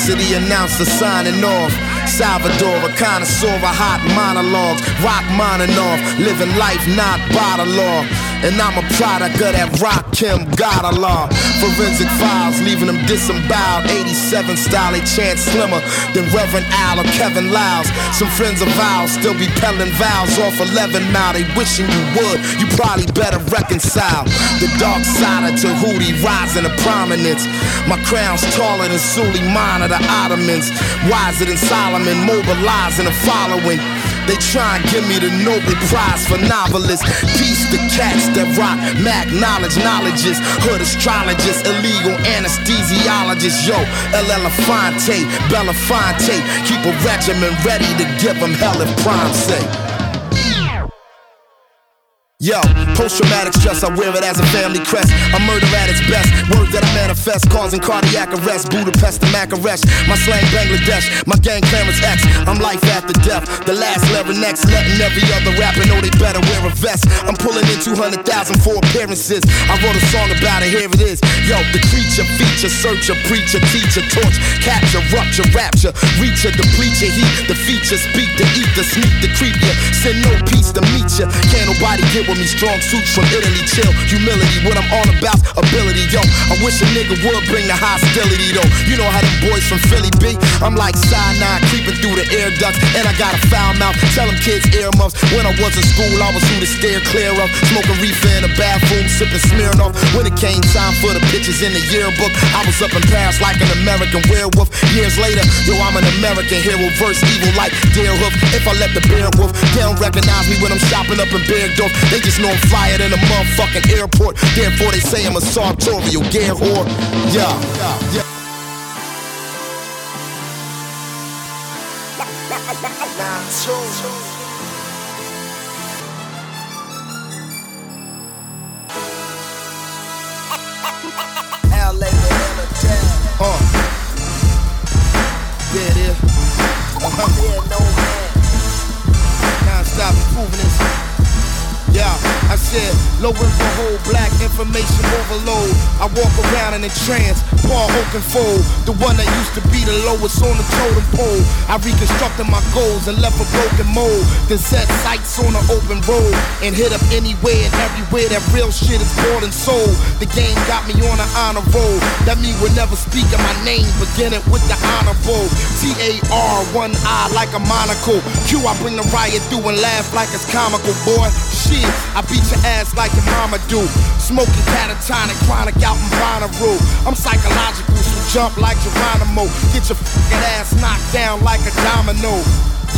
City announcer signing off. Salvador, a connoisseur of hot monologues. Rock off, living life not by the law. And I'm a product of that rock Kim God law. Forensic files, leaving them disemboweled. 87 style, they chant slimmer than Reverend Al or Kevin Liles. Some friends of ours still be pelling vows off 11 now. They wishing you would, you probably better reconcile. The dark side of Tahuti rising to prominence. My crown's taller than Suleiman of the Ottomans. Wiser than Solomon, mobilizing the following. They try and give me the Nobel Prize for novelists. Peace the cats that rock Mac knowledge, knowledges, hood astrologists, illegal anesthesiologists. Yo, El Elefante, Belafonte, keep a regimen ready to give them hell if prime say. Yo, post traumatic stress, I wear it as a family crest. I'm murder at its best. Words that I manifest, causing cardiac arrest. Budapest to Bucharest. My slang Bangladesh, my gang clearance X. I'm life after death. The last level next, letting every other rapper know they better wear a vest. I'm pulling in 200,000 for appearances. I wrote a song about it, here it is. Yo, the creature, feature, searcher, preacher, teacher, torch, capture, rupture, rapture, reacher, deplete your heat, the feature, speak the ether, sneak the creep ya. Send no peace to meet ya. Can't nobody get with me. Strong suits from Italy, chill, humility. What I'm all about, ability, yo. I wish a nigga would bring the hostility, though. You know how them boys from Philly be. I'm like cyanide creeping through the air ducts, and I got a foul mouth. Tell them kids earmuffs. When I was in school, I was who to steer clear of. Smoking reefer in the bathroom, sipping Smirnoff. When it came time for the pictures in the yearbook, I was up in Paris like an American werewolf. Years later, yo, I'm an American hero, verse evil like Deerhoof. If I let the bear wolf, they don't recognize me when I'm shopping up in Bergdorf. They just know I'm flyer than a motherfucking airport. Therefore, they say I'm a sartorial gear whore. Yeah, yeah. Uh. Yeah, is. Uh-huh. Yeah, no man. Non-stop improving this. Yeah, I said, low info hold, black information overload. I walk around in a trance, Paul Oakenfold, the one that used to be the lowest on the totem pole. I reconstructed my goals and left a broken mold. Then set sights on an open road and hit up anywhere and everywhere that real shit is bought and sold. The game got me on an honor roll. That mean we're never speaking my name, beginning with the honorable. T A R, one eye like a monocle. Q, I bring the riot through and laugh like it's comical, boy. Shit. I beat your ass like your mama do. Smoking catatonic, chronic out in Bonnaroo. I'm psychological, so jump like Geronimo. Get your fucking ass knocked down like a domino.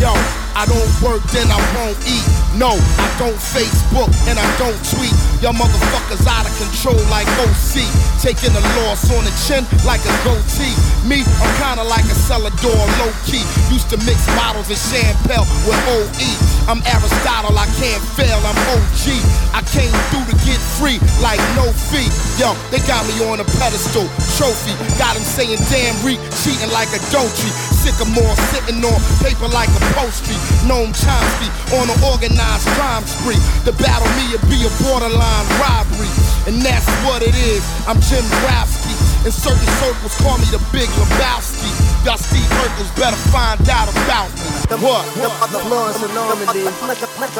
Yo, I don't work, then I won't eat. No, I don't Facebook and I don't tweet. Y'all motherfuckers out of control like OC. Taking the loss on the chin like a goatee. Me, I'm kinda like a cellar door, low key. Used to mix bottles of champagne with OE. I'm Aristotle, I can't fail, I'm OG. I came through to get free like no fee. Yo, they got me on a pedestal, trophy. Got him saying damn reek, cheating like a doji. Sycamore sitting on paper like a upholstery. Noam Chomsky on an organized crime spree. The battle me would be a borderline robbery. And that's what it is. I'm Jim Browski. In certain circles, call me the Big Lebowski. Y'all Steve Urkels better find out about me. The, what? The, the, the Florence and Normandie. Make a, make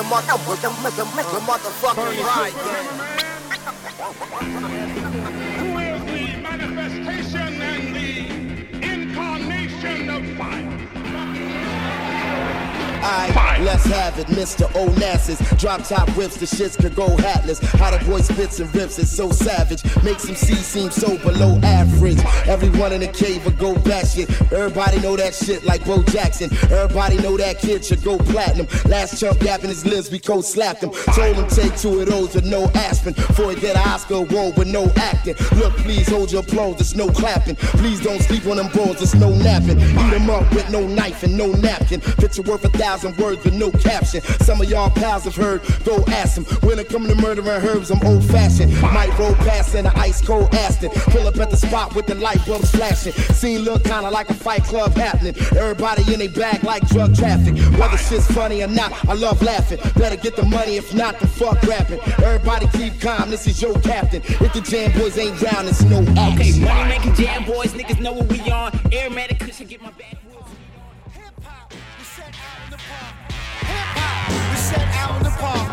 Alright, let's have it, Mr. Onassis. Drop top rips, the shits could go hatless. How the boy spits and rips, it's so savage. Makes him see seem so below average. Everyone in the cave will go back shit. Everybody know that shit like Bo Jackson. Everybody know that kid should go platinum. Last chump yapping his lips, we co slapped him. Told him take two of those with no aspirin. Before he get an Oscar award with no acting. Look, please hold your applause, there's no clapping. Please don't sleep on them balls, there's no napping. Eat them up with no knife and no napkin. Picture worth a thousand thousand words, but with no caption. Some of y'all pals have heard, go ask them. When it come to murdering herbs, I'm old fashioned. Might roll past in an ice cold Aston. Pull up at the spot with the light bulbs flashing. Scene look kinda like a fight club happening. Everybody in a bag like drug traffic. Whether shit's funny or not, I love laughing. Better get the money, if not, the fuck rapping. Everybody keep calm, this is your captain. If the jam boys ain't down, it's no action. Okay, money making jam boys, niggas know what we on. Aromatic cushion, get my. Set out in the park.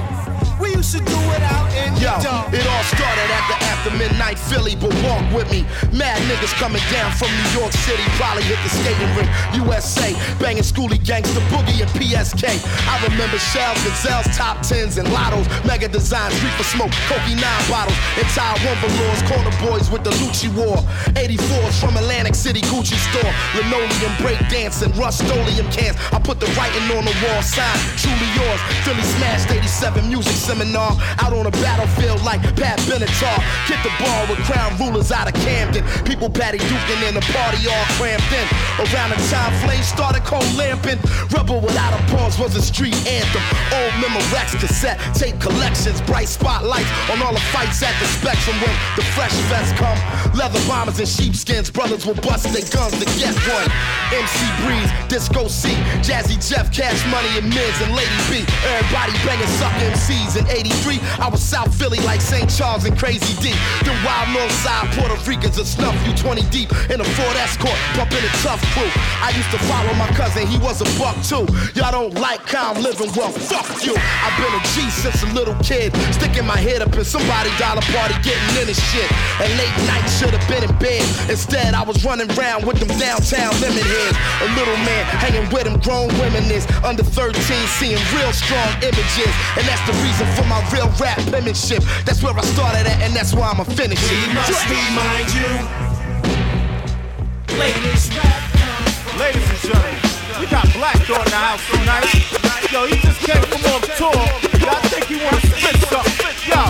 Used to do it out in Yo, the dark. it all started at the after midnight Philly, but walk with me. Mad niggas coming down from New York City, probably hit the skating rink. USA, banging Schoolly gangsta boogie and PSK. I remember shells, gazelles, top tens, and lottos. Mega designs, reefer smoke, Cokie 9 bottles. Entire one velours, corner boys with the Lucci war. 84s from Atlantic City Gucci store. Linoleum break dancing, rust-oleum cans. I put the writing on the wall, sign, truly yours. Philly smashed 87 music seminar. Out on the battlefield like Pat Benatar. Kick the ball with crown rulers out of Camden. People patty duking in the party all cramped in. Around the time flames started cold lamping. Rebel without a pause was a street anthem. Old Memorex cassette, tape collections, bright spotlights on all the fights at the spectrum when the fresh vests come. Leather bombers and sheepskins, brothers will bust their guns to get one. MC Breeze, Disco C, Jazzy Jeff, Cash Money and Miz and Lady B. Everybody banging suck MCs in 83. I was South Philly like St. Charles and Crazy D. The wild north side Puerto Ricans that snuff you 20 deep in a Ford Escort, pumping a tough crew. I used to follow my cousin, he was a buck too. Y'all don't like how I'm living well, fuck you. I've been a G since a little kid, sticking my head up in somebody dollar party, getting in this shit. And late night should have been in bed. Instead, I was running around with them downtown lemon heads. A little man hanging with them grown women is under 13, seeing real strong images. And that's the reason for my real rap penmanship. That's where I started at, and that's where I'ma finish it. We must remind you. Ladies, Ladies and gentlemen, we got Black Thought in the house tonight. Yo, he just came from off tour. Yo, I think he wanna spit something. Yo,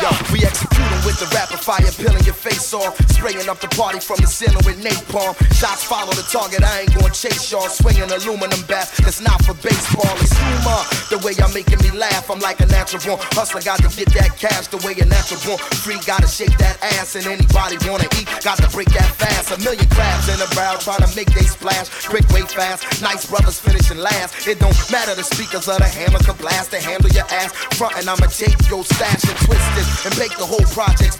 Yo, we executing with the rapid fire, peeling your face off. Spraying up the party from the ceiling with napalm. Shots follow the target, I ain't gonna chase y'all. Swinging aluminum bat, that's not for baseball. It's humor. The way y'all making me laugh, I'm like a natural born hustler. Got to get that cash the way a natural born free. Gotta shake that ass, and anybody wanna eat, got to break that fast. A million crabs in a barrel trying to make they splash. Quick, way fast. Nice brothers finishing last. It don't matter the speakers of the hammer can blast to handle your ass. Front and I'ma take your stash and twist it and bake the whole project's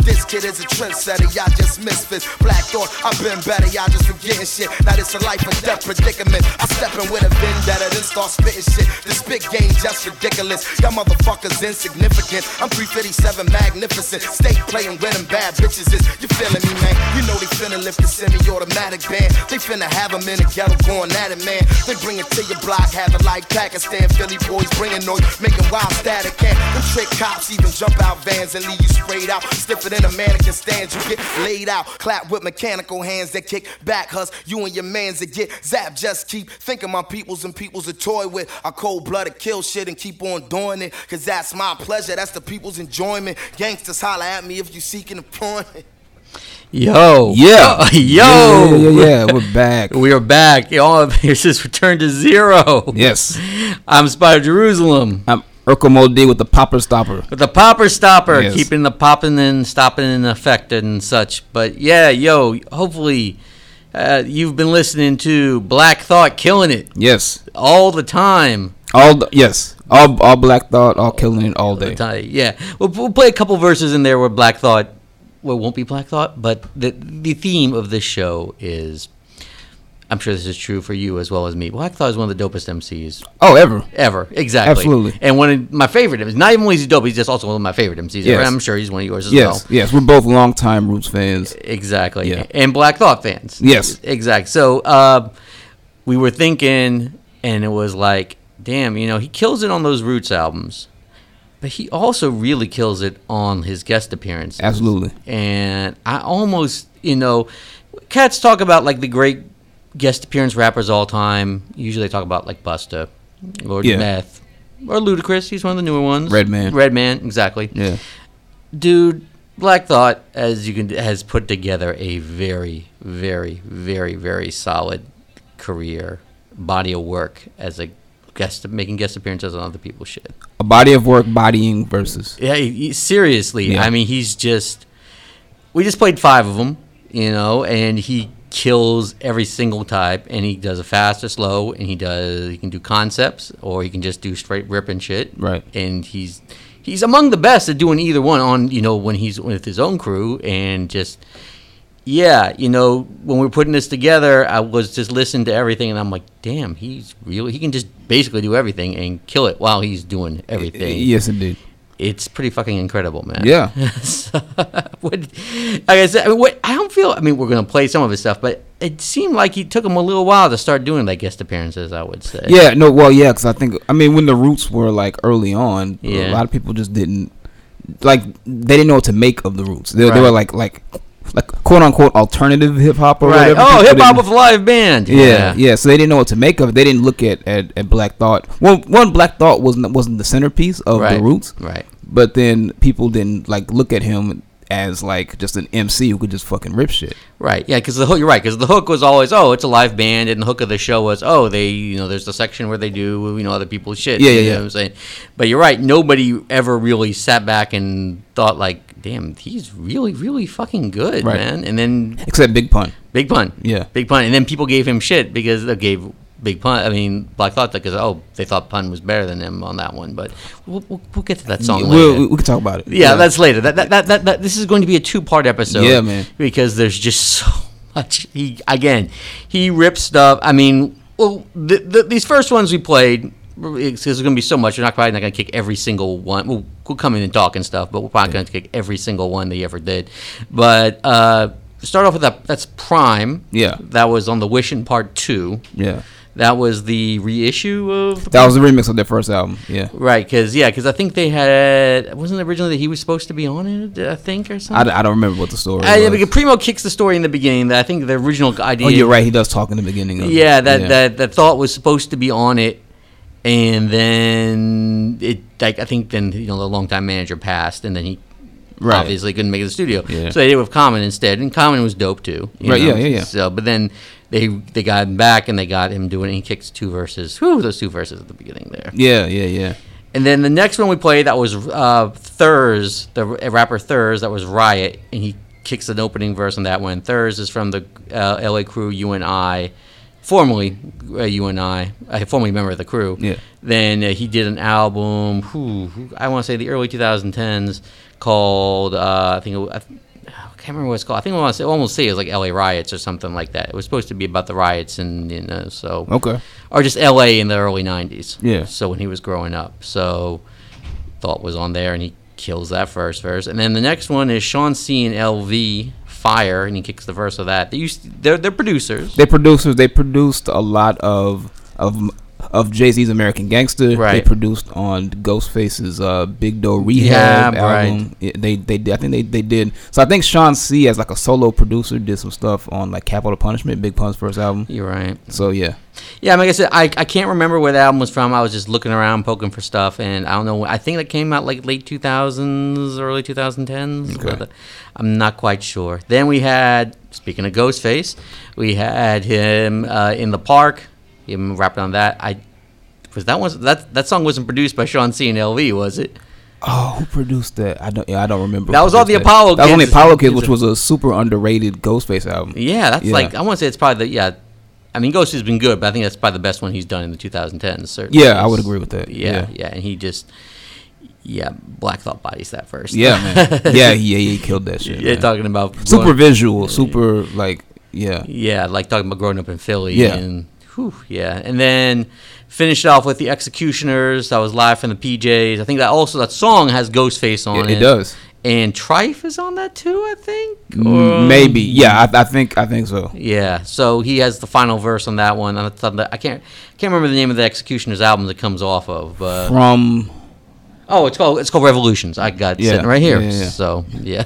This kid is a trendsetter, y'all just misfits. Black thought, I've been better, y'all just forgetting shit. Now this a life or death predicament. I step in with a vendetta, then start spitting shit. This big game just ridiculous. Y'all motherfuckers insignificant. I'm 357 magnificent. Stay playing with them bad bitches. Is you feeling me, man? You know they finna lift the semi-automatic band. They finna have them in the ghetto going at it, man. They bring it to your block, have it like Pakistan. Philly boys bringing noise, making wild static. Can them trick cops even jump out vans and leave you sprayed out? Stiffer than a mannequin stands, you get laid out. Clap with mechanical hands that kick back, hus. You and your mans that get zapped. Just keep thinking my peoples and peoples a toy with. I cold blooded kill shit and keep on doing it. Cause that's my pleasure, that's the people's enjoyment. Gangsters holler at me if you seeking employment. Yo. Yeah. Yo. Yeah, yeah, yeah, yeah. We're back. We are back. All here's this return to zero. Yes. I'm Spider Jerusalem. I'm Urkel Moldy with the popper stopper. With the popper stopper, Yes. keeping the popping and stopping in effect and such. But yeah, yo, hopefully uh, you've been listening to Black Thought killing it Yes. all the time. All the, yes. All all Black Thought, all killing it all The day. ti- Yeah, we'll, we'll play a couple verses in there where Black Thought, well, it won't be Black Thought, but the the theme of this show is, I'm sure this is true for you as well as me. Black Thought is one of the dopest MCs Oh, ever. ever. Exactly. Absolutely. And one of my favorite MCs. Not even only is he dope, he's just also one of my favorite MCs. ever. Yes. I'm sure he's one of yours as Yes. well. Yes. We're both longtime Roots fans. Exactly. Yeah. And Black Thought fans. Yes. exactly. So uh, we were thinking, and it was like, damn, you know, he kills it on those Roots albums, but he also really kills it on his guest appearances. Absolutely. And I almost, you know, cats talk about like the great guest appearance rappers all time. Usually they talk about like Busta Lord Yeah. Meth or Ludacris. He's one of the newer ones. Redman. Redman, exactly Yeah. dude black thought as you can has put together a very very very very solid career body of work as a guest making guest appearances on other people's shit. A body of work bodying versus. Yeah, he, he- seriously. Yeah. I mean, he's just. We just played five of them, you know, and he kills every single type, and he does a fast or slow, and he does he can do concepts, or he can just do straight rip and shit. Right. And he's he's among the best at doing either one on you know when he's with his own crew, and just yeah, you know, when we are putting this together, I was just listening to everything, and I'm like, damn, he's really he can just basically do everything and kill it while he's doing everything Yes, indeed. It's pretty fucking incredible, man. Yeah. So, what, like I said, I, mean, what, I don't feel. I mean, we're gonna play some of his stuff, but it seemed like he took him a little while to start doing like guest appearances. I would say. Yeah, no, well, yeah, because I think I mean when the roots were like early on, Yeah. a lot of people just didn't like they didn't know what to make of the roots. They, they were like like like quote unquote alternative hip hop or Right. whatever. Oh, hip hop with a live band. Yeah, yeah. So they didn't know what to make of it. They didn't look at, at, at Black Thought. Well, one Black Thought wasn't wasn't the centerpiece of Right. the roots, Right. but then people didn't like look at him as like just an MC who could just fucking rip shit. Right. Yeah. Because the hook. You're right. Because the hook was always, oh, it's a live band, and the hook of the show was, oh, they, you know, there's the section where they do, you know, other people's shit. Yeah, yeah, you know yeah. What I'm saying. But you're right. Nobody ever really sat back and thought like, damn, he's really, really fucking good, Right. man. And then Except Big Pun. Big pun. Yeah. Big pun. And then people gave him shit because they gave Big Pun. I mean, Black Thought that because oh, they thought Pun was better than him on that one. But we'll, we'll, we'll get to that song We'll, later. we, we can talk about it. yeah, that's later. That, that, that, that, that this is going to be a two part episode. Yeah, man. Because there's just so much. He again, he rips stuff. I mean, well, the, the, these first ones we played. Because there's going to be so much, we're not probably not going to kick every single one. We'll, we'll come in and talk and stuff, but we're probably going to kick every single one that he ever did. But uh, start off with that. That's Prime. Yeah. That was on the Wishing Part Two. Yeah. That was the reissue of. The That was the remix of their first album. Yeah. Right, because yeah, because I think they had wasn't it originally that he was supposed to be on it. I think or something. I don't remember what the story I, yeah, was. because Primo kicks the story in the beginning. That I think the original oh, idea. oh, you're right. He does talk in the beginning. Of Yeah, it. that that that thought was supposed to be on it, and then it like I think then you know the longtime manager passed, and then he. Right. Obviously couldn't make it to the studio, Yeah. so they did it with Common instead, and Common was dope too. Right, know? yeah, yeah, yeah. So, but then they they got him back, and they got him doing. He kicks two verses. Whew, those two verses at the beginning there. Yeah, yeah, yeah. And then the next one we played that was uh, Thurz, the rapper Thurz, that was Riot, and he kicks an opening verse on that one. Thurz is from the uh, LA crew UNI, formerly uh, UNI, uh, formerly member of the crew. Yeah. Then uh, he did an album, whew, I want to say the early 2010s, called, uh, I think, it, I, I can't remember what it's called. I think I want to almost say it was like LA Riots or something like that. It was supposed to be about the riots and, you know, so Okay. or just L.A. in the early '90s. Yeah. So when he was growing up, so thought was on there, and he kills that first verse, and then the next one is Sean C and L.V. Fire, and he kicks the verse of that. They used they're they're producers. They producers. They produced a lot of of of Jay Z's American Gangster. They produced on Ghostface's uh, Big Doe Rehab Yeah, right. album. Yeah, they they I think they they did. So I think Sean C as like a solo producer did some stuff on like Capital Punishment, Big Pun's first album. You're right. So yeah, Yeah, like I said, I, I can't remember where the album was from. I was just looking around, poking for stuff, and I don't know. I think that came out like late 2000s, early 2010s. Okay. but I'm not quite sure. Then we had, speaking of Ghostface, we had him uh, in the park. Him rapping on that. I was that one. That that song wasn't produced by Sean C and LV, was it? Oh, who produced that? I don't. Yeah, I don't remember. That was all the produced Apollo That was only. Apollo Kids, which was a super underrated Ghostface album. Yeah, that's Yeah. like I want to say it's probably the yeah. I mean, Ghost has been good, but I think that's probably the best one he's done in the 2010s. Certainly. Yeah, I would agree with that. Yeah, Yeah. yeah, and he just yeah, Black Thought bodies that first. Yeah, man. Yeah, yeah, he killed that shit. yeah, man. talking about super growing- visual, super like yeah. Yeah, like talking about growing up in Philly. Yeah. and whew, yeah, and then finished off with the Executioners. That was live from the PJs. I think that also that song has Ghostface on It, it. it does. and Trife is on that too. I think. Or- Maybe. Yeah, I, I think I think so. Yeah, so he has the final verse on that one. And it's on the- I can't can't remember the name of the Executioners album that comes off of. But From oh, it's called it's called Revolutions. I got it Yeah, sitting right here. yeah, yeah. So yeah,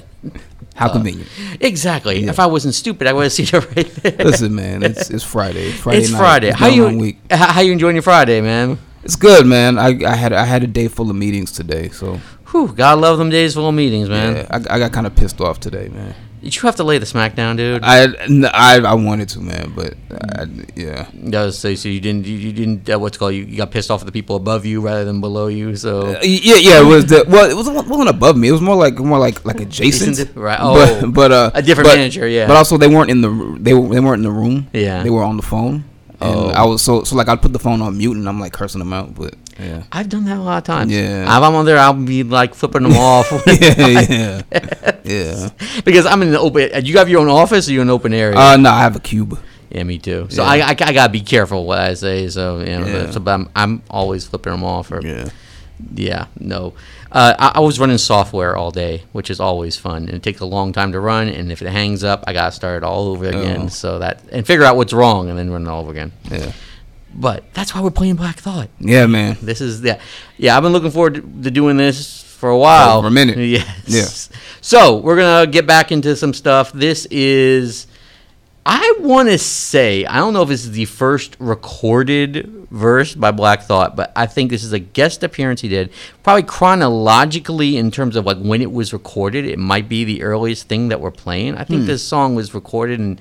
how Uh, convenient. exactly. Yeah. If I wasn't stupid, I would have seen it right there. Listen, man, it's it's Friday. Friday it's night. Friday. It's how you week. how, you enjoying your Friday, man? It's good, man. I, I had I had a day full of meetings today, so Whew, gotta love them days full of meetings, man. Yeah, I, I got kind of pissed off today, man. Did you have to lay the smack down, dude? I wanted to, man, but I, yeah. Does so, so you didn't you, you didn't uh, what's it called you, you got pissed off at the people above you rather than below you so Uh, yeah, yeah, it was the well, it wasn't, wasn't above me. It was more like more like like adjacent, Adjacent right. But, Oh, but uh, a different but- manager, yeah. But also, they weren't in the they they weren't in the room. Yeah. they were on the phone. And Oh. I was so so like I'd put the phone on mute and I'm like cursing them out, but yeah, I've done that a lot of times. Yeah. If I'm on there, I'll be like flipping them off. yeah, yeah, yeah. because I'm in the open. uh, You have your own office, or you in an open area? Uh, no, I have a cube. yeah, me too. So yeah. I, I, I gotta be careful what I say. So you know, Yeah. so, but I'm, I'm always flipping them off. Or, Yeah. Yeah, no. Uh, I, I was running software all day, which is always fun, and it takes a long time to run. And if it hangs up, I gotta start it all over again. Oh. So that and figure out what's wrong, and then run it all over again. Yeah, But that's why we're playing Black Thought. yeah, man. This is yeah, yeah. I've been looking forward to, doing this for a while. For a minute. Yes. Yeah. So we're gonna get back into some stuff. This is, I want to say, I don't know if this is the first recorded verse by Black Thought, but I think this is a guest appearance he did. Probably chronologically in terms of like when it was recorded, it might be the earliest thing that we're playing. I Hmm. think this song was recorded in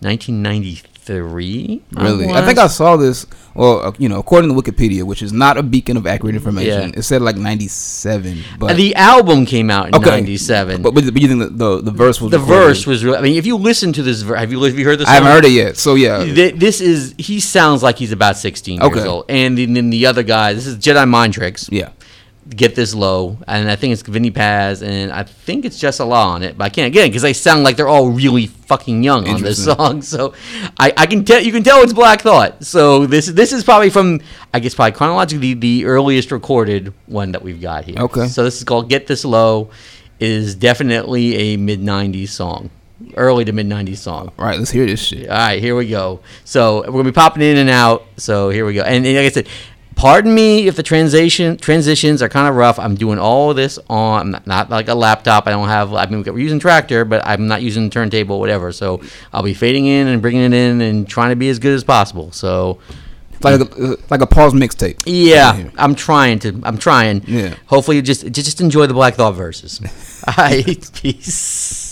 1993. Really, I wanna think I saw this. Well, uh, you know, according to Wikipedia, which is not a beacon of accurate information, Yeah. it said like '97. But the album came out in Okay. '97. But, but, but you think the, the the verse was the recorded? verse was. Real, I mean, if you listen to this, have you have you heard this? I haven't heard it yet. So yeah, Th- This is he sounds like he's about 16 years old, and then the other guy. This is Jedi Mind Tricks. yeah. Get this low, and I think it's Vinnie Paz, and I think it's Jus Allah on it, but I can't get it because they sound like they're all really fucking young on this song. So I, I can tell you can tell it's Black Thought. So this this is probably from I guess probably chronologically the earliest recorded one that we've got here. Okay. So this is called Get This Low. It Is definitely a mid '90s song, early to mid '90s song. All right, let's hear this shit. All right, here we go. So we're gonna be popping in and out. So here we go. And, and like I said, pardon me if the transition transitions are kind of rough. I'm doing all this on not, not like a laptop. I don't have. I mean, we're using Traktor, but I'm not using turntable, or whatever. So I'll be fading in and bringing it in and trying to be as good as possible. So like a, like a pause mixtape. yeah, I'm trying to. I'm trying. Yeah. Hopefully, you just just just enjoy the Black Thought verses. All right, peace.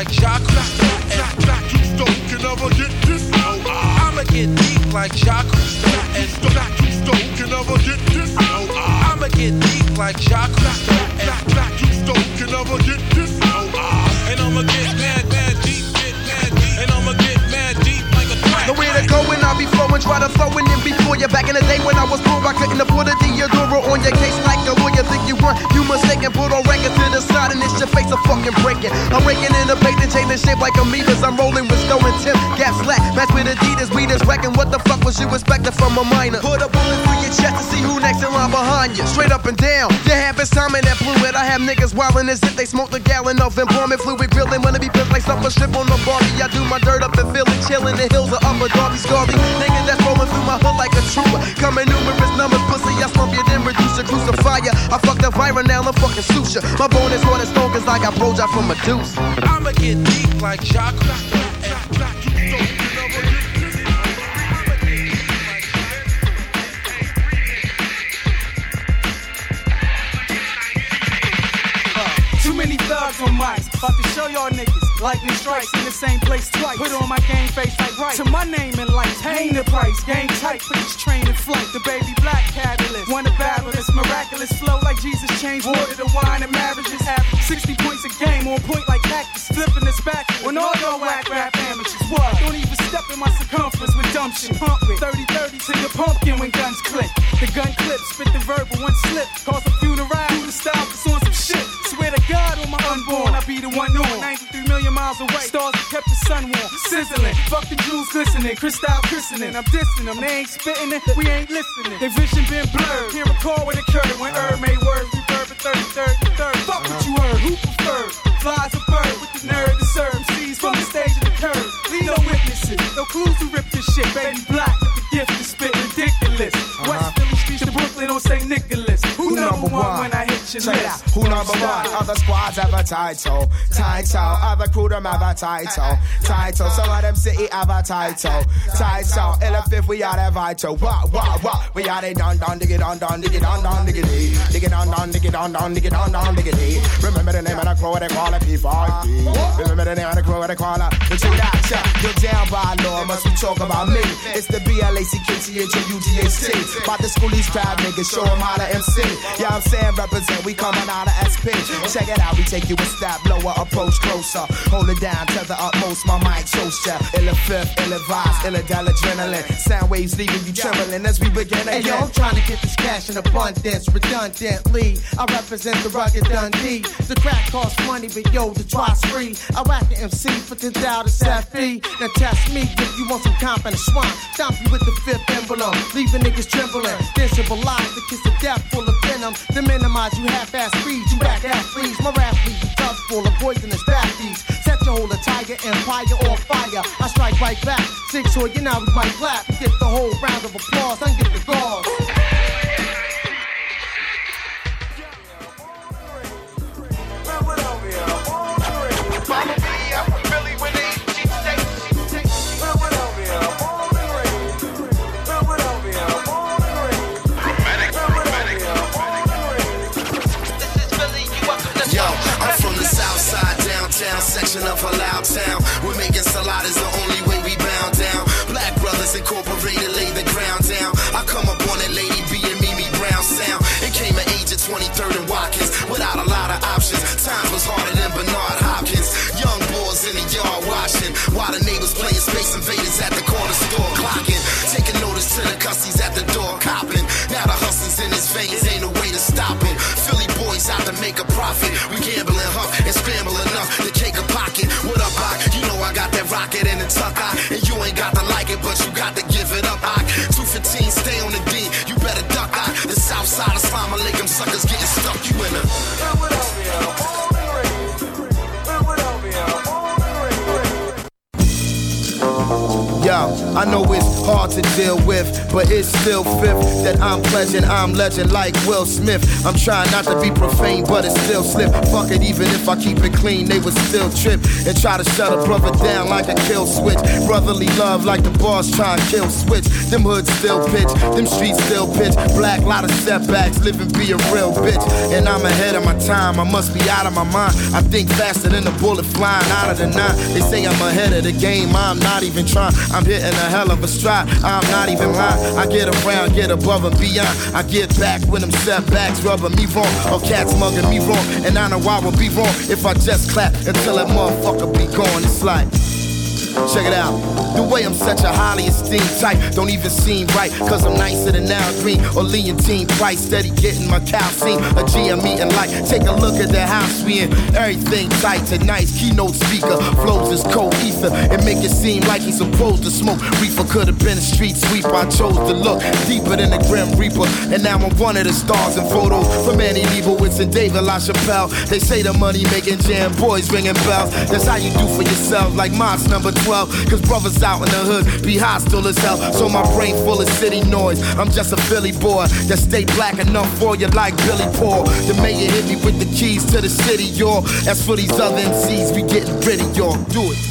Like Jacques Cousteau and Black you stone can never get this. Ah. I'ma get deep like Jacques Cousteau and Black you stone can never get this. Ah. I'ma get deep like Jacques Cousteau and black you stone can never get this. Ah. and I'ma get mad, mad deep, get mad deep, and I'ma get mad deep like a threat. Nowhere to go when I be flowing, try to it in before you. Back in the day when I was poor, I couldn't afford a Deodoro on your case like a lawyer. Think you want you mistaken? Put on record side and it's your face a fucking breaking. I'm raking in the paint and chaining shape like amoebas. I'm rolling with Stowe and Tim, Gap slack, match with Adidas, we just wrecking. What the fuck was you expecting from a minor? Put a bullet your chest to see who next in line behind you. Straight up and down, you have his time in that fluid. I have niggas wildin' as if they smoked a gallon of employment fluid. Grilling, wanna be pissed like something strip on the Barbie. I do my dirt up and feel it, chillin' the hills of Upper Darby Scarby. Niggas that's rolling through my hood like a trooper. Coming numerous numbers, pussy. I slump you, then reduce you, crucify ya. I fucked up viral, now I'm fucking suture. My bone is hard as stone, cause I got bro job from Medusa. I'ma get deep like Jacques Too many thugs on mics. About to show y'all niggas. Lightning strikes in the same place twice. Put on my game face like right. To my name in lights. Hang the price. Game tight. Please train in flight. The baby black catalyst. To battle this miraculous flow like Jesus changed water to wine and marriages. Have 60 points a game on point like cactus. Flipping this back when all y'all whack rap amateurs. What? Don't even step in my circumference with dumb shit. Pump it. 30 30 to your pumpkin when guns click. The gun clip. Spit the verbal one slip. Cause a funeral. Do the style. It's on some shit. Swear to God on my unborn. I be the one on. 93 million miles away. Stars that kept the sun warm. Sizzling. Fuck the jewels glistening. Crystal christening. I'm dissing them. They ain't spitting it. We ain't listening. Their vision been blurred. Can't recall what occurred when Herb made words. At 33rd and 3rd. Fuck what you heard. Who preferred? Flies a bird with the nerve to serve MCs from the stage of the curb. Leave no witnesses. No clues to rip this shit. Baby black with the gift to spit ridiculous. Uh-huh. West Philly streets to Brooklyn on St. Nicholas. Who number one when I Check this. Who number one? Other squads have a title. Title. Other crew them have a title. Title. Some of them city have a title. Title. Fifth, we are the vital. What, what, what? We are the dun dun, dig it dun dun, dig it dun dun, dig it dee. Dig it dun dun, dig it dun dun, dig it dun dun, dig dee. Remember the name of the crew, they call it P5B. Remember the name of the crew, they call it. But it out. You're down by law, must we talk about me? It's the B-L-A-C-K-T-H-O-U-G-H-T. About the schoolies crowd niggas, show 'em how to MC. Yeah, I'm saying represent, we coming out of SP. Check it out, we take you a step lower, approach closer. Hold it down to the utmost, my mic shows ya. Ill a fifth, ill advice, ill adrenaline. Sound waves leaving you trembling as we begin Hey yo, I'm trying to get this cash in abundance, redundantly. I represent the rugged Dundee. The crack costs money, but yo, the twice free. I whack the MC for the doubt of Safi. Now test me if you want some comp in the swamp. Stomp you with the fifth emblem, leaving niggas trembling. Then symbolize the kiss of death full of venom. To minimize you half-ass speed, you back athletes. My rap leads are tough, full of poisonous batteries. Set your whole entire empire on fire. I strike right back. Six or you know we might clap. Get the whole round of applause. I get the gauze. Of Halal Town. We're making salad the only way we bound down. Black Brothers Incorporated lay the ground down. I come up on that Lady B and Mimi Brown sound. It came at age of 23rd and Watkins without a lot of options. Times was harder than Bernard Hopkins. Young boys in the yard watching while the neighbors playing Space Invaders at the corner store clocking. Taking notice to the cussies at the door copping. Now the hustlers in his veins ain't no way to stop it. Philly boys out to make a profit. We I in the tuck eye. And you ain't got to like it, but you got to give it up, Ock. 215, stay on the D. You better duck, Ock. The south side of Slama Lake, them suckers getting stuck. You in a. Yo, I know it's hard to deal with, but it's still fifth that I'm pledging, I'm legend like Will Smith. I'm trying not to be profane, but it still slip. Fuck it, even if I keep it clean, they would still trip and try to shut a brother down like a kill switch. Brotherly love like the boss trying to kill switch. Them hoods still pitch, them streets still pitch. Black lot of setbacks, living be a real bitch. And I'm ahead of my time, I must be out of my mind. I think faster than the bullet flying out of the nine. They say I'm ahead of the game, I'm not even trying. I'm hitting a hell of a stride, I'm not even lying. I get around, get above and beyond. I get back when them setbacks rubbing me wrong, or cats mugging me wrong. And I know I would be wrong if I just clap until that motherfucker be gone. It's like. Check it out. The way I'm such a highly esteemed type don't even seem right. Cause I'm nicer than Al Green or Leontyne Price. Steady getting my seen. A G I'm eating like. Take a look at the house we in. Everything tight. Tonight's keynote speaker flows his cold ether and make it seem like he's supposed to smoke. Reefer could have been a street sweeper. I chose to look deeper than the Grim Reaper. And now I'm one of the stars in photos from Annie Leibovitz and David LaChapelle. They say the money making jam boys ringing bells. That's how you do for yourself, like mine's number 12. Cause brothers out in the hood be hostile as hell. So my brain full of city noise. I'm just a Philly boy that stay black enough for you like Billy Paul. The mayor hit me with the keys to the city, y'all. As for these other MCs, we getting gritty, y'all. Do it.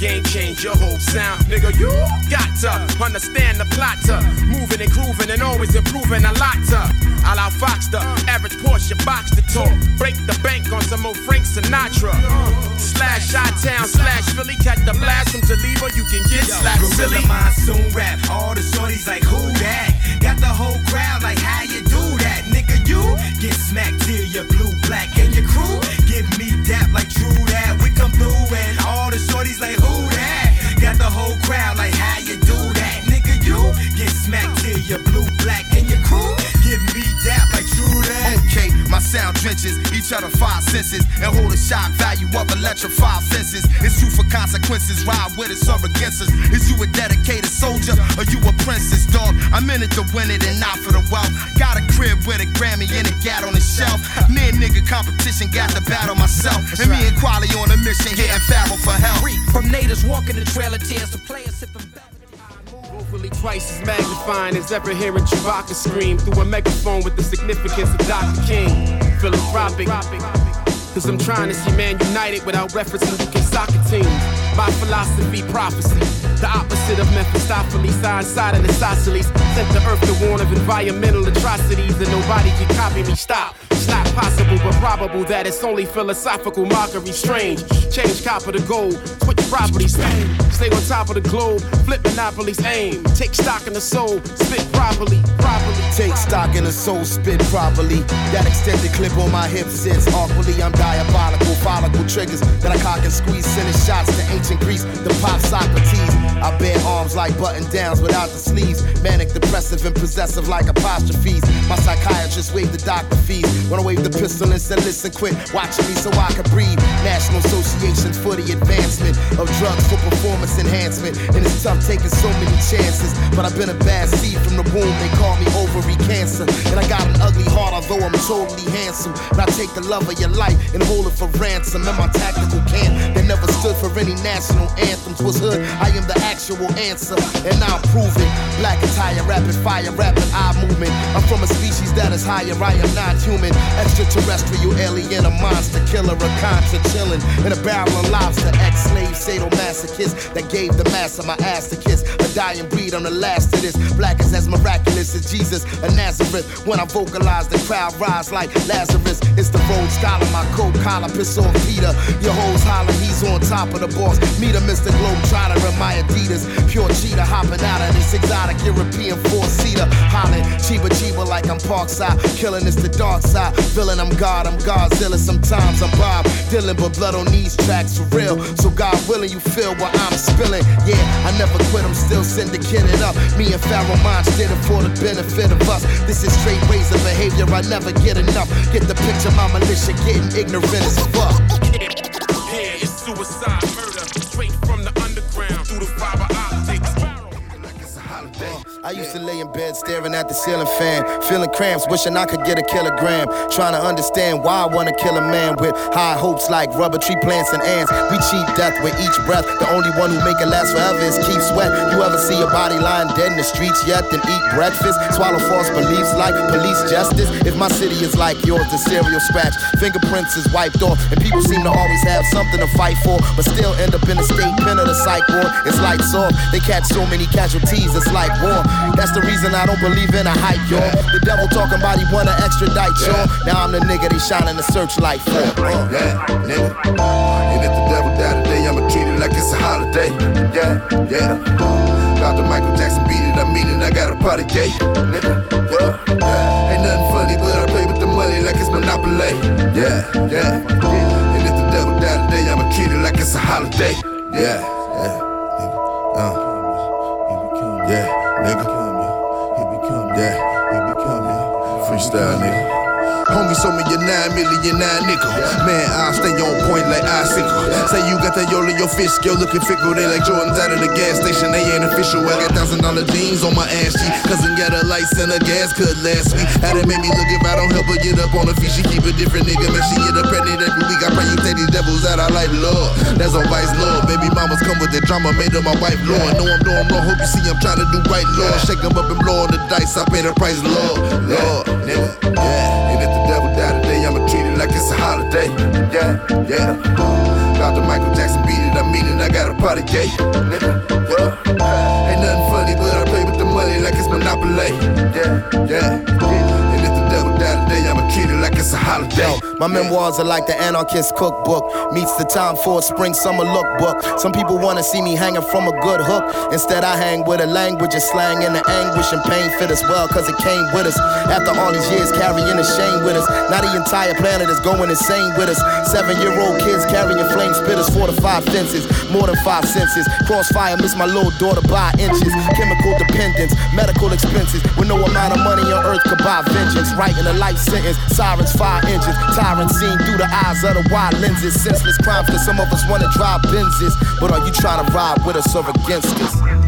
Game, change your whole sound. Nigga, you got to understand the plot to moving and grooving and always improving a lot to. A la Fox, the average Porsche box to talk. Break the bank on some old Frank Sinatra. Slash Shot Town, slash Philly, catch the blast from Geneva, you can get slapped silly. Monsoon rap, all the shorties like who that? Got the whole crowd like how you do that, nigga? You get smacked till you blue black and your crew give me dap like true that. We crowd like sound drenches each other five senses and hold a shock value of electrified fences. It's true for consequences, ride with us or against us. Is you a dedicated soldier or you a princess, dog? I'm in it to win it and not for the wealth. Got a crib with a Grammy and a gat on the shelf. Me and nigga competition got to battle myself. And me and Kweli on a mission here in Farrell for help. From natives walking the trail of tears to players Hopefully twice as magnifying as ever hearing Chewbacca scream through a megaphone with the significance of Dr. King. Philanthropic. Cause I'm trying to see man united without referencing UK soccer teams. My philosophy, prophecy. The opposite of Mephistopheles, side of the isosceles. Sent to earth to warn of environmental atrocities that nobody can copy me. Stop. It's not possible, but probable that it's only philosophical mockery. Strange. Change copper to gold. Put Switch properties. Stay on top of the globe. Flip monopolies. Aim. Take stock in the soul. Spit properly. Properly. Take stock in the soul, spit properly. That extended clip on my hip sits awkwardly. I'm diabolical, follicle triggers that I cock and squeeze, sending shots to ancient Greece, the pop Socrates. I bear arms like button downs without the sleeves. Manic, depressive, and possessive like apostrophes. My psychiatrist waved the doctor fees. When I waved the pistol and said, listen, quit watching me so I can breathe. National associations for the advancement of drugs for performance enhancement. And it's tough taking so many chances. But I've been a bad seed from the womb. They call me ovary cancer. And I got an ugly heart, although I'm totally handsome. And I take the love of your life and hold it for ransom. And my tactical camp that never stood for any national anthems was hood. I am the actual answer, and I'm proving. Black attire, rapid fire, rapid eye movement. I'm from a species that is higher. I am not human, extraterrestrial, alien, a monster killer, a contra chillin' in a barrel of lobster. Ex-slave, that gave the master my ass to kiss. A dying breed, I'm the last of this. Black is as miraculous as Jesus of Nazareth. When I vocalize, the crowd rise like Lazarus. It's the road scholar, my coat collar, piss off Peter. Your hoes holler, he's on top of the boss. Meet a Mr. Globetrotter in my Adidas. Pure cheetah hopping out of this exotic European four-seater. Hollering, chiba chiba like I'm Parkside. Killing is the dark side. Villain, I'm God, I'm Godzilla. Sometimes I'm Bob Dylan, but blood on these tracks for real. So God willing, you feel what I'm spilling. Yeah, I never quit, I'm still syndicated up. Me and Pharoahe Monch did it for the benefit of us. This is straight razor behavior, I never get enough. Get the picture, my militia getting ignorant as fuck. Yeah, it's suicide I used to lay in bed staring at the ceiling fan, feeling cramps, wishing I could get a kilogram. Trying to understand why I wanna kill a man with high hopes like rubber tree plants and ants. We cheat death with each breath. The only one who make it last forever is Keith Sweat. You ever see a body lying dead in the streets yet? Then eat breakfast, swallow false beliefs like police justice. If my city is like yours, the serial scratch, fingerprints is wiped off, and people seem to always have something to fight for, but still end up in the state pen of the psych ward. It's lights off. They catch so many casualties, it's like war. That's the reason I don't believe in a hype, y'all. The devil talking about he wanna extradite, y'all. Now I'm the nigga they shining the searchlight for. Yeah, nigga. And if the devil die today, I'ma treat it like it's a holiday. Yeah, yeah. Got the Michael Jackson beat it, I mean it, I got a party gate. Nigga, yeah, yeah. Ain't nothing funny, but I play with the money like it's Monopoly. Yeah, yeah. And if the devil die today, I'ma treat it like it's a holiday. Yeah, yeah. Nigga. Uh. Yeah, nigga. Yeah, freestyle, nigga. Homie, sold me your nine million nine nickel. Man, I stay on point like icicle. Say you got that yo in your fish scale looking fickle. They like Jordans out of the gas station. They ain't official. I got thousand dollar jeans on my ass cheek. Cousin got a lights and a gas cut last week. Had it make me look if I don't help her get up on the feet. She keep a different nigga, man. She get up pregnant every week. I pray you take these devils out of life, Lord. That's on vice, Lord. Baby mamas come with the drama, made her my wife, Lord. Know I'm doing wrong. Hope you see I'm trying to do right, Lord. Shake 'em up and blow on the dice. I pay the price, Lord. Lord, nigga, yeah. It's a holiday. Yeah, yeah. Dr. Michael Jackson beat it, I mean it, I got a party gate. Nigga, yeah. Ain't nothing funny, but I play with the money like it's Monopoly. Yeah, yeah. And die today, I'ma treat it like it's a holiday. Yo, my memoirs are like the anarchist cookbook. Meets the time for a spring summer lookbook. Some people wanna see me hanging from a good hook. Instead, I hang with a language of slang and the anguish and pain fit us well, cause it came with us. After all these years carrying the shame with us. Now the entire planet is going insane with us. Seven year old kids carrying flame spitters, four to five fences, more than five senses. Crossfire, miss my little daughter by inches. Chemical dependence, medical expenses, with no amount of money on earth could buy vengeance. Writing a life sentence, sirens, fire engines, tyrants seen through the eyes of the wide lenses. Senseless crimes that some of us wanna drive Benzes. But are you trying to ride with us or against us?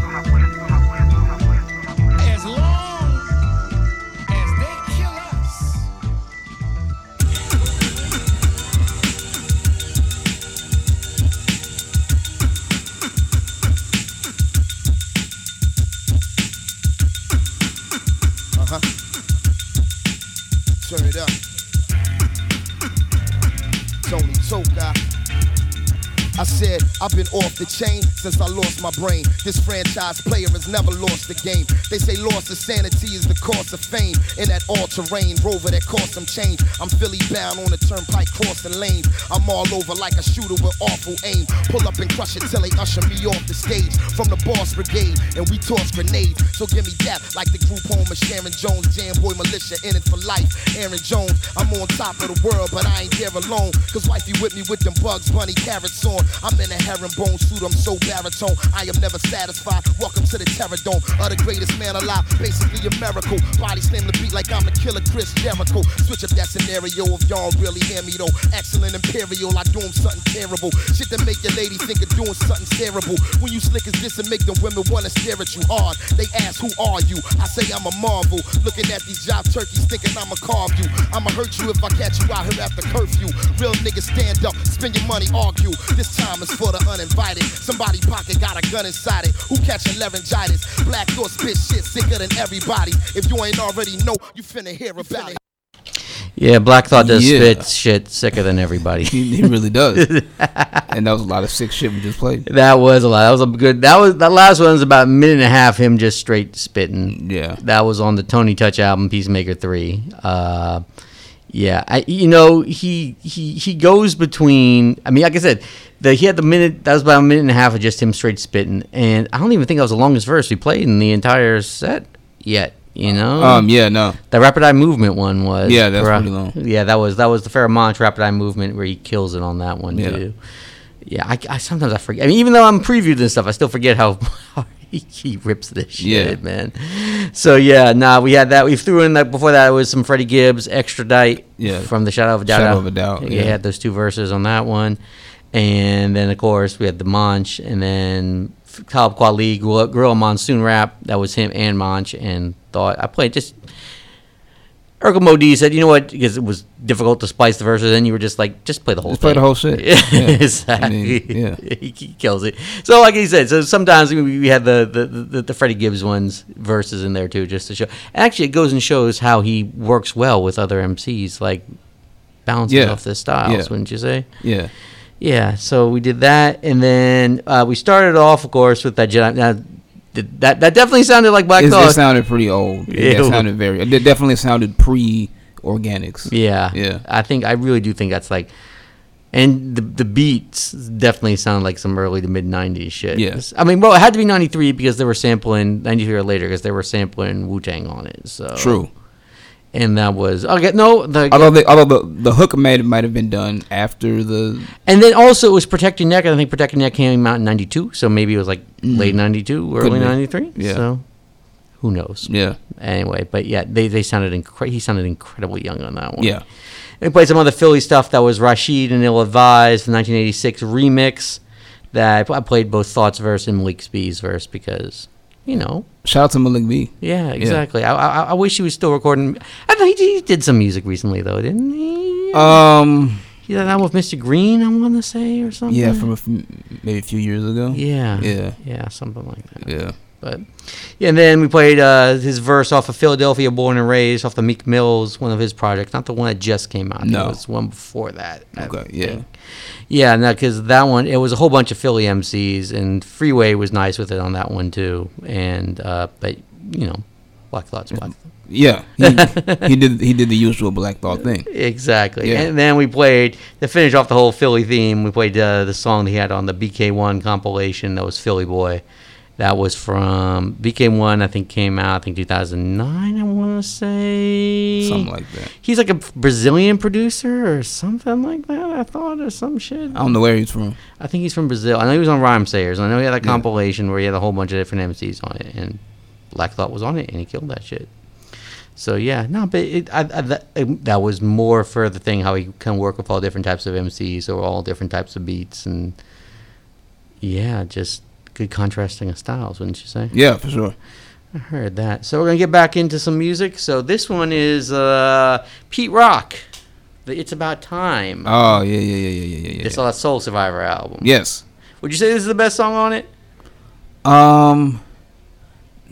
I've been off the chain since I lost my brain. This franchise player has never lost the game. They say loss of sanity is the cost of fame. In that all terrain rover that cost some change. I'm Philly bound on the turnpike crossing lanes. I'm all over like a shooter with awful aim. Pull up and crush it till they usher me off the stage. From the boss brigade, and we toss grenades. So give me that like the group home of Sharon Jones. Jam Boy Militia in it for life. Aaron Jones, I'm on top of the world, but I ain't there alone. Cause wifey with me with them bugs, bunny carrots on. I'm in a herringbone suit, I'm so baritone. I am never satisfied. Welcome to the terror dome of the greatest man alive. Basically a miracle. Body slam the beat like I'm the killer Chris Jericho. Switch up that scenario if y'all really hear me though. Excellent imperial, I do 'em something terrible. Shit that make your lady think of doing something terrible. When you slick as this and make them women wanna stare at you hard. They ask, who are you? I say I'm a marvel. Looking at these job turkeys thinking I'ma carve you. I'ma hurt you if I catch you out here after curfew. Real niggas stand up, spend your money, argue. This time is for the uninvited. Somebody pocket got a gun inside it. Who catching laryngitis? Black thought spit shit sicker than everybody. If you ain't already know, you finna hear about it. Yeah, Black Thought does Yeah. spit shit sicker than everybody. He, he really does. and that was a lot of sick shit we just played. That was a lot. That was a good. That was that last one was about a minute and a half. Him just straight spitting. Yeah. That was on the Tony Touch album, Peacemaker Three. Uh, yeah, I you know he he he goes between. I mean, like I said, the he had the minute. That was about a minute and a half of just him straight spitting, and I don't even think that was the longest verse we played in the entire set yet. You know. Um, yeah, no. The rapid eye movement one was. Yeah, that's pretty long. Yeah, that was that was the Pharoahe Monch rapid eye movement where he kills it on that one Yeah. too. Yeah, I, I sometimes I forget. I mean, even though I'm previewed and stuff, I still forget how, how he, he rips this shit, Yeah. man. So yeah, nah, we had that. We threw in that before that it was some Freddie Gibbs, Extradite, Yeah. from the Shadow of a Doubt. Shadow of a Doubt, yeah. had those two verses on that one, and then of course we had the Monch, and then Talib Kweli, Gorilla Gorilla Monsoon rap. That was him and Monch, and thought I played just. Urkel Modi said, "You know what? Because it was difficult to splice the verses, and you were just like, just play the whole Just thing. play the whole shit. Yeah, exactly. I mean, yeah. he, he kills it. So, like he said, so sometimes we, we had the the, the the Freddie Gibbs ones verses in there too, just to show. Actually, it goes and shows how he works well with other MCs, like bouncing Yeah. off the styles. Yeah. Wouldn't you say? Yeah. Yeah, so we did that, and then uh, we started off, of course, with that Jedi. Now, th- that that definitely sounded like Black Thought. It sounded pretty old. Yeah. Yeah, it sounded very. It definitely sounded pre Organix. Yeah, Yeah. I think I really do think that's like, and the the beats definitely sound like some early to mid '90s shit. Yes. I mean, well, it had to be '93 because they were sampling '93 or later because they were sampling Wu Tang on it. So True. And that was okay. No, the Although the although the, the hook might might have been done after the and then also it was Protect Ya Neck. and I think Protect Ya Neck came out in '92, so maybe it was like mm-hmm. late '92, Could early '93. Yeah. So who knows? Yeah. Anyway, but yeah, they they sounded incre- he sounded incredibly young on that one. Yeah. And we played some other Philly stuff that was Rashid and Ill Advised, the 1986 remix. That I played both Thoughts verse and Malik B's verse because you know. Shout out to Malik B. Yeah, exactly. I, I I wish he was still recording. I think he, he did some music recently though, didn't he? Um. He did that with Mr. Green, I want to say, or something. Yeah, from a f- maybe a few years ago. Yeah. Yeah. Yeah, something like that. Yeah. But yeah, and then we played uh, his verse off of Philadelphia Born and Raised off the Meek Mills, one of his projects, not the one that just came out. No. It was one before that. Okay, yeah. think. Yeah, no, because that one, it was a whole bunch of Philly MCs, and Freeway was nice with it on that one too. And, uh, but, you know, Black Thought's Black Thought. Yeah, he, he did he did the usual Black Thought thing. Exactly. Yeah. And then we played to finish off the whole Philly theme. We played uh, the song he had on the BK1 compilation. That was Philly Boy. That was from BK1. I think came out. I think 2009. I want to say Something like that. He's like a Brazilian producer or something like that. I thought or some shit. I don't know where he's from. I think he's from Brazil. I know he was on Rhymesayers. I know he had a Yeah. compilation where he had a whole bunch of different MCs on it, and Black Thought was on it, and he killed that shit. So yeah, no, but it, I, I, that, it- that was more for the thing how he can work with all different types of MCs or all different types of beats, and yeah, just good contrasting of styles, wouldn't you say? Yeah, for sure. I heard that. So we're gonna get back into some music. So this one is uh, Pete Rock. It's About Time. Oh yeah, yeah, yeah, yeah, yeah, yeah. It's a Soul Survivor album. Yes. Would you say this is the best song on it? Um,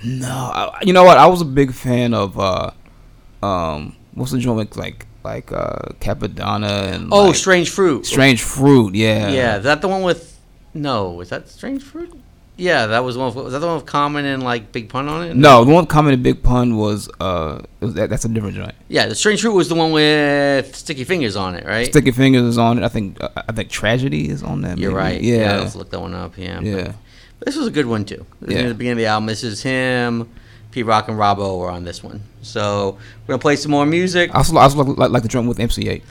no, I, you know what? I was a big fan of uh, um, what's the joint like like uh, Cappadonna and Oh, like, Strange Fruit. Strange Fruit, yeah, Yeah, is that the one with? No, is that Strange Fruit? Yeah, that was one. With, was that the one with Common and like Big Pun on it? No, the one commented Big Pun was uh, was, that, that's a different joint. Yeah, the Strange Fruit was the one with Sticky Fingaz on it, right? Sticky Fingaz is on it. I think uh, I think Tragedy is on that. You're right. Yeah. let's look that one up. Yeah. Yeah. but this was a good one too. This Yeah. the beginning of the album. This is him, Pete Rock and Rob-O were on this one. So we're gonna play some more music. I also, I also like, like, like the drum with MC8.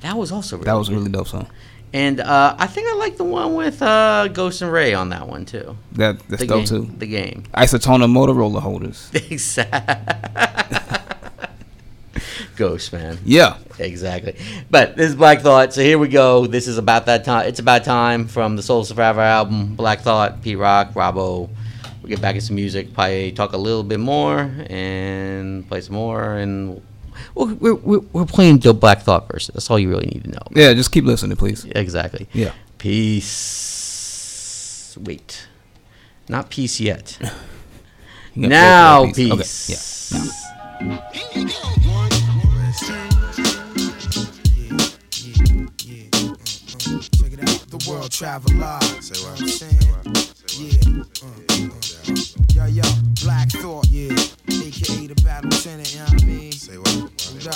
That was also really That was a really dope song. And uh, I think I like the one with uh, Ghost and Ray on that one too. That that's the dope game, too. The game. Isotona Motorola holders. Exactly. Ghost man. Yeah. Exactly. But this is Black Thought. So here we go. This is about that time. It's about time from the Soul Survivor album. Black Thought, Pete Rock, Rob-O. We'll get back into some music. Probably talk a little bit more and play some more. And we're, we're, we're we're playing the Black Thought verses. That's all you really need to know. Yeah, just keep listening, please. Exactly. Yeah. Peace. Wait. Not peace yet. Now play- play peace. peace. Okay, The world traveler. Say what I'm saying? Yeah. Uh, uh, uh. Yo, yo, Black Thought, yeah. AKA the Battle Tenant, you know what I mean? Say what? Yeah.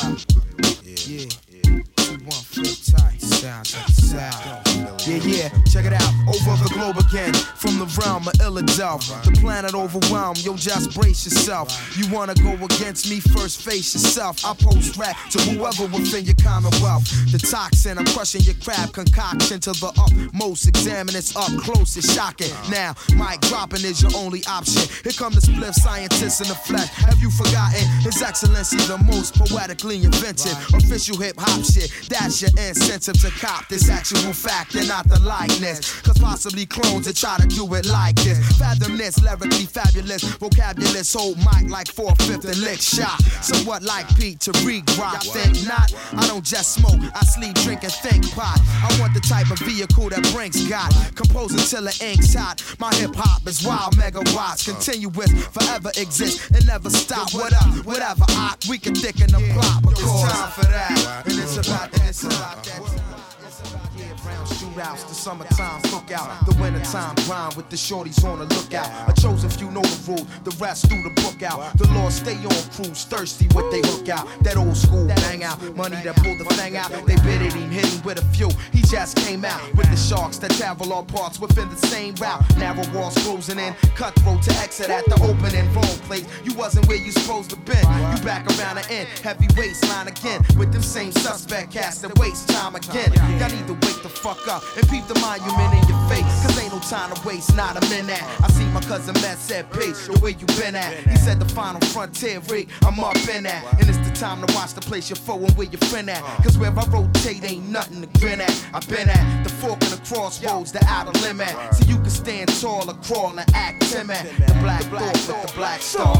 Yeah. Check it out. Over the globe again. From the realm of Illadelph. The planet overwhelmed. Yo, just brace yourself. You wanna go against me? First face yourself. I post rap to whoever within your commonwealth. The toxin, I'm crushing your crab concoction to the utmost. Examine it's up close, it's shocking. Now, mic dropping is your only option. Here come the spliff scientists in the flesh. Have you forgotten? His Excellency, the most poetically inventive. Official hip hop shit. That's your incentive to cop this actual fact and not the likeness. Cause possibly that try to do it like this. Fathom this, lyrically fabulous. vocabulous, hold mic like four fifth and lick shot. Somewhat like Pete Tariq rock. Think not. I don't just smoke, I sleep, drink, and think pot. I want the type of vehicle that brings God. Compose until the ink's hot. My hip hop is wild megawatts. Continuous, forever exist and never stop. What up? Whatever, I, we can thicken the plot. Because it's time for that. And it's about, and it's about that uh-huh. time. Year-round shootouts, the summertime cookout, the wintertime grind with the shorties on the lookout. A chosen few know the rule, the rest do the book out. The Lord stay on cruise, thirsty what they hook out. That old school bang out, money that pull the thing out. They bid it, him, hit him with a few. He just came out with the sharks that travel all parts within the same route. Narrow walls closing in, cutthroat to exit at the opening. Wrong place, you wasn't where you supposed to been. You back around the end, heavy waistline again with them same suspect cast that waste time again. Y'all need to wake the the fuck up and peep the monument in your face. Cause ain't no time to waste, not a minute. I see my cousin Matt said, Pace, the way you been at. He said the final frontier I'm up in that. And it's the time to watch the place your foe and where your friend at. Cause where I rotate ain't nothing to grin at. I been at the fork of the crossroads, the outer limit. So you can stand tall or crawl and act timid. The black thought with the black star.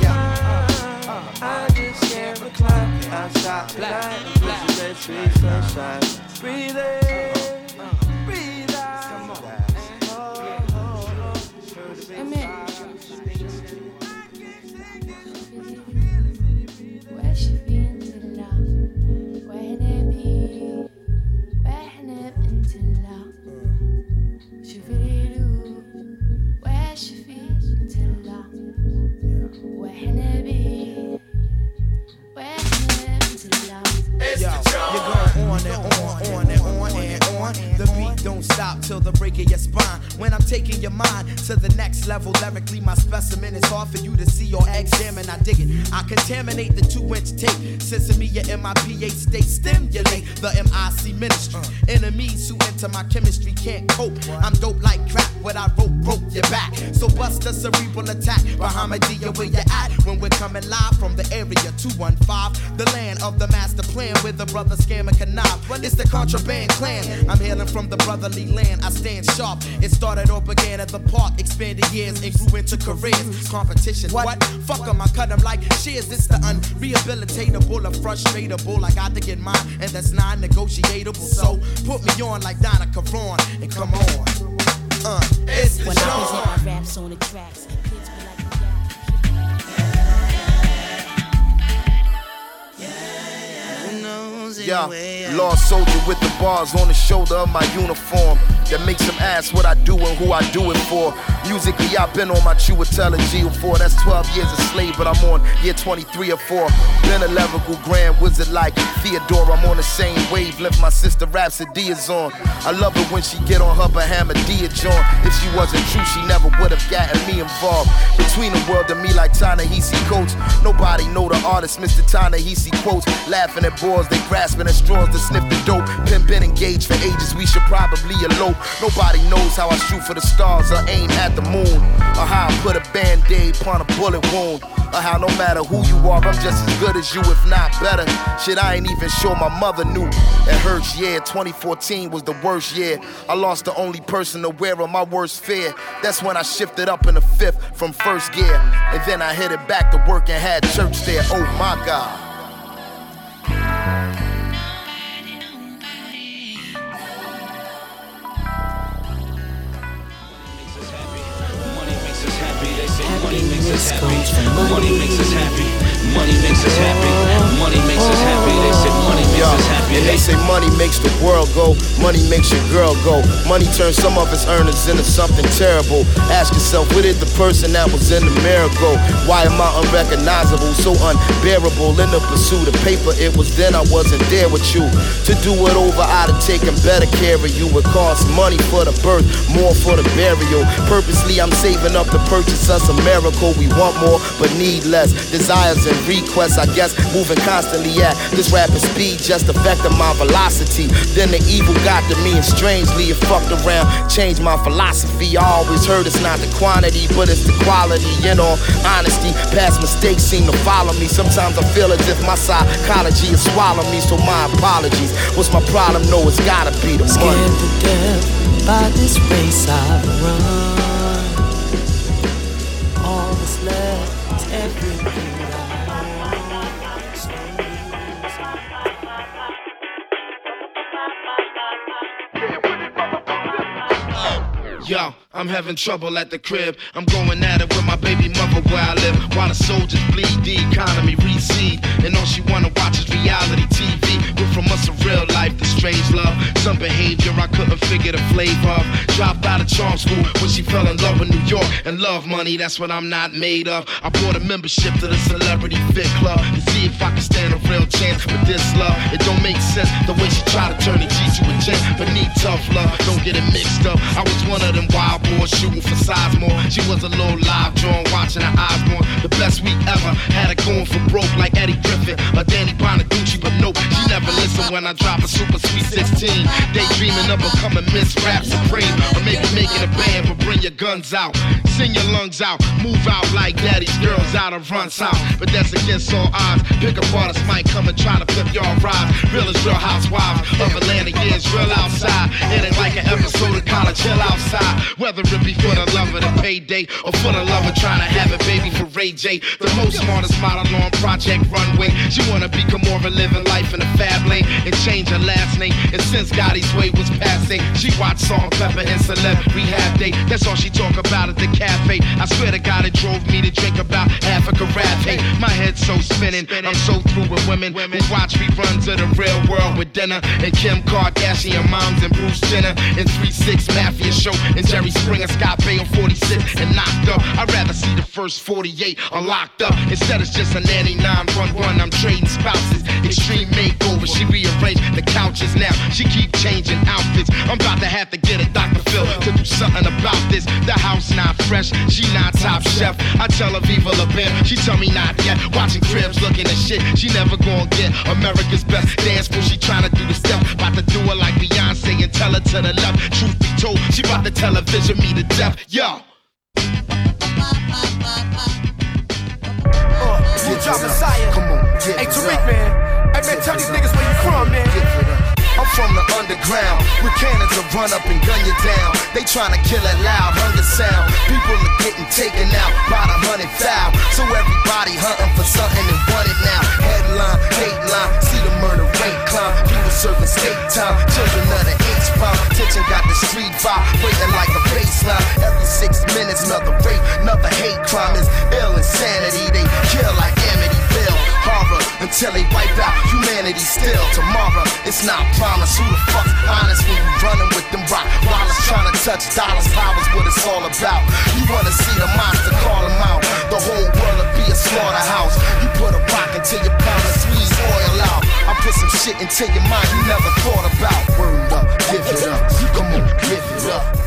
Yeah. I just can't recline light. Pushing that sweet sunshine. Breathe I dig it. I contaminate the two inch tape. Sesame, your MIPA state stimulate the MIC ministry. Uh. Enemies who enter my chemistry can't cope. I'm dope like crap. What I wrote broke your back. So bust a cerebral attack. Bahamadia, where you at? When we're coming live from the area 215, the land of the master plan with the brother scam and connive. It's the contraband clan. I'm from the brotherly land. I stand sharp. It started or began at the park, expanded years and grew into careers. Competition, what? fuck Fuck 'em, I cut 'em like shears. It's the unrehabilitatable, or frustratable. I got to get mine, and that's non negotiable. So put me on like Donna Karan and come on. Uh, it's the When I present my raps on the tracks, Yeah, lost soldier with the bars on the shoulder of my uniform. That makes them ask what I do and who I do it for. Musically, I've been on my Chiwetel Ejiofor. That's 12 years a slave, but I'm on year 23 or 4. Been a lyrical grand wizard like Theodore. I'm on the same wavelength my sister Rhapsody is on. I love it when she get on her Bahamadia joint. If she wasn't true, she never would have gotten me involved. Between the world and me like Ta-Nehisi Coates. Nobody know the artist, Mr. Ta-Nehisi quotes. Laughing at boys, they grasping at straws to sniff the dope. Pimp been engaged for ages, we should probably elope. Nobody knows how I shoot for the stars or aim at the moon. Or how I put a band-aid upon a bullet wound. Or how no matter who you are, I'm just as good as you, if not better. Shit, I ain't even sure my mother knew. It hurts, yeah. 2014 was the worst year. I lost the only person aware of my worst fear. That's when I shifted up in the fifth from first gear. And then I headed back to work and had church there. Oh my God. Money makes us happy. Money makes us happy. Money makes us happy. And they say money makes the world go, money makes your girl go. Money turns some of its earners into something terrible. Ask yourself, where did the person that was in the mirror go? Why am I unrecognizable, so unbearable? In the pursuit of paper, it was then I wasn't there with you. To do it over, I'd have taken better care of you. It costs money for the birth, more for the burial. Purposely, I'm saving up to purchase us a miracle. We want more, but need less. Desires and requests, I guess, moving constantly at this rapid speed, just affecting my velocity. Then the evil got to me, and strangely, it fucked around, changed my philosophy. I always heard it's not the quantity, but it's the quality. In all honesty, past mistakes seem to follow me. Sometimes I feel as if my psychology is swallowing me, so my apologies. What's my problem? No, it's gotta be the money. Scared to death by this race I run. All that's left is everything I'm having trouble at the crib. I'm going at it with my baby mother where I live. While the soldiers bleed, the economy recede. And all she wanna watch is reality TV. From us a real life, the strange love. Some behavior I couldn't figure the flavor of. Dropped out of charm school when she fell in love with New York. And love money, that's what I'm not made of. I bought a membership to the Celebrity Fit Club to see if I could stand a real chance with this love. It don't make sense the way she try to turn a G to a gent, but need tough love. Don't get it mixed up. I was one of them wild boys shooting for Sizemore. She was a little live drawn, watching her eyes more. The best week ever. Had her going for broke like Eddie Griffin or Danny Bonaduce, but nope, she never listen when I drop a super sweet 16. Daydreaming of becoming Miss Rap Supreme. Or maybe making a band, but bring your guns out. Sing your lungs out. Move out like daddy's girls out of front south. But that's against all odds. Pick up artists might come and try to flip y'all rides. Real is real housewives of Atlanta, yeah, it's real outside. It ain't like an episode of college, chill outside. Whether it be for the love of the payday or for the love of trying to have a baby for Ray J. The most smartest model on Project Runway. She wanna become more of a living life in a fab lane and change her last name. And since Gotti's way was passing, she watched and Pepper and Celeb Rehab Day. That's all she talk about at the cafe. I swear to God, it drove me to drink about half a carafe. My head's so spinning, I'm so through with women who watch reruns of the real world with dinner and Kim Kardashian moms and Bruce Jenner and 3-6 Mafia Show and Jerry Springer, Scott Baio 46 and knocked up. I'd rather see the first 48 are locked up instead it's just a nanny 911. I'm trading spouses, extreme makeover. She rearranged the couches now. She keep changing outfits. I'm about to have to get a Dr. Phil to do something about this. The house not fresh, she not top chef. I tell her Viva La Bam, she tell me not yet. Watching cribs, looking at shit. She never gonna get America's best dance floor. She trying to do the step, about to do it like Beyonce and tell her to the left. Truth be told, she about to television me to death. Yo. Uh, Full Drop Messiah. Come on, get Hey, Tariq, up. man. Hey, man, tell these niggas where you from, man. I'm from the underground, with cannons to run up and gun you down. They tryna kill a loud hunger sound. People are getting taken out by the hundred foul. So everybody hunting for something and want it now. Headline, dateline, see the murder rate climb. People serving state time, children of the H bomb. Tension got the street vibe, waiting like a baseline. Every six minutes, another rape, another hate crime is ill insanity. They kill like horror until they wipe out humanity still. Tomorrow, it's not promise. Who the fuck honest when you running with them rock wallets trying to touch dollars? Powers what it's all about. You wanna see the monster, call them out. The whole world will be a slaughterhouse. You put a rock until your pound and squeeze oil out. I put some shit into your mind you never thought about. Word up, give it up. Come on, give it up.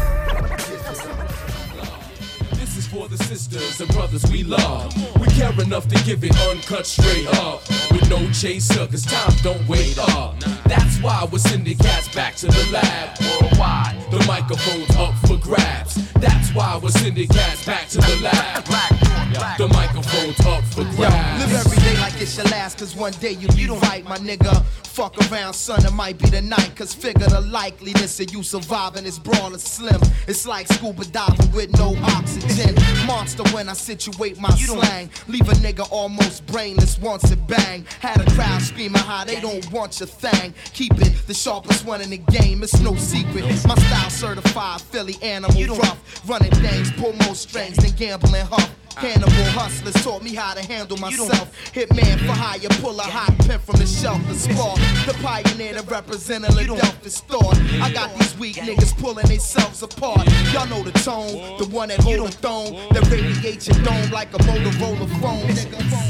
Sisters and brothers we love. We care enough to give it uncut straight up. With no chaser, cause time don't wait up. That's why we're sending cats back to the lab worldwide. The microphone's up for grabs. That's why we're sending cats back to the lab. The microphone's up for grabs. Live every day it's your last, cause one day you be right, my nigga. Fuck around, son, it might be the night, cause figure the likeliness of you surviving is broad slim. It's like scuba diving with no oxygen. Monster when I situate my slang. Leave a nigga almost brainless once it bang. Had a crowd screaming how they don't want your thing. Keep it the sharpest one in the game, it's no secret. My style certified, Philly animal rough. Running things, pull more strings than gambling huff. Cannibal hustlers taught me how to handle myself. Hitman for hire, pull a hot pen from the shelf to spark. The pioneer that represented Philadelphia's thought. I got these weak niggas pulling themselves apart. Y'all know the tone, the one that hold a throne, that radiates your dome like a Motorola phone. Nigga,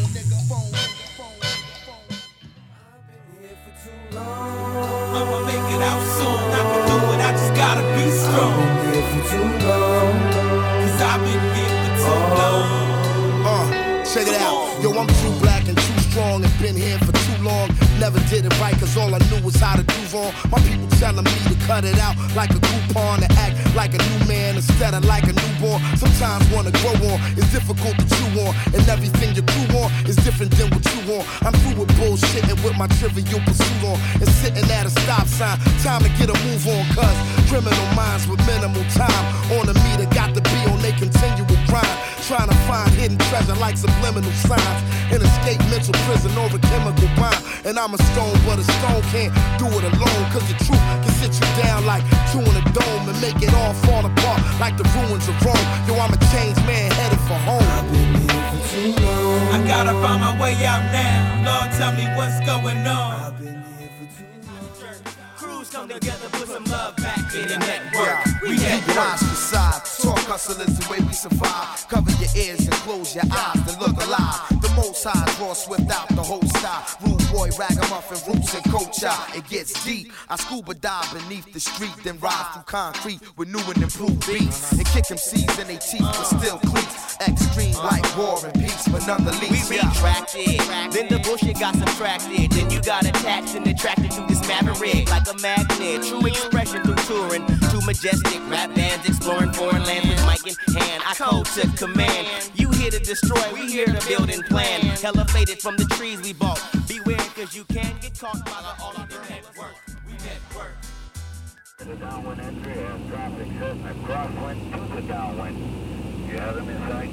all I knew was how to do wrong. My people telling me to cut it out like a coupon, to act like a new man instead of like a newborn. Sometimes wanna grow on, it's difficult to chew on. And everything you crew on is different than what you want. I'm through with bullshitting with my trivial pursuit on. And sitting at a stop sign, time to get a move on, cause criminal minds with minimal time on the meter got to Trying to find hidden treasure like subliminal signs. And escape mental prison over chemical bond. And I'm a stone, but a stone can't do it alone. Cause the truth can sit you down like two in a dome and make it all fall apart like the ruins of Rome. Yo, I'm a changed man headed for home. I've been here for too long. I gotta find my way out now. Lord, tell me what's going on. Crews come together, put some love back in the network. We Keep it network. Ostracized, hustle is the way we survive. Cover your ears and close your eyes to look alive. The most high draw swift out the whole style. Rude boy, ragamuffin, roots and culture. It gets deep. I scuba dive beneath the street, then ride through concrete with new and improved beats. And kick them seeds in they teeth with still cleats. Extreme like war and peace, but none the least. We retracted, then the bullshit got subtracted. Then you got attached and attracted to this maverick like a magnet. True expression through touring, too majestic. Rap bands exploring foreign lands with mic in hand. I code to command. You here to destroy, we here to build and plan. Hella faded from the trees we bought. Beware, cause you can get caught by the all of the network. We network. The downwind entry has traffic set a crosswind to the downwind. You have them in sight?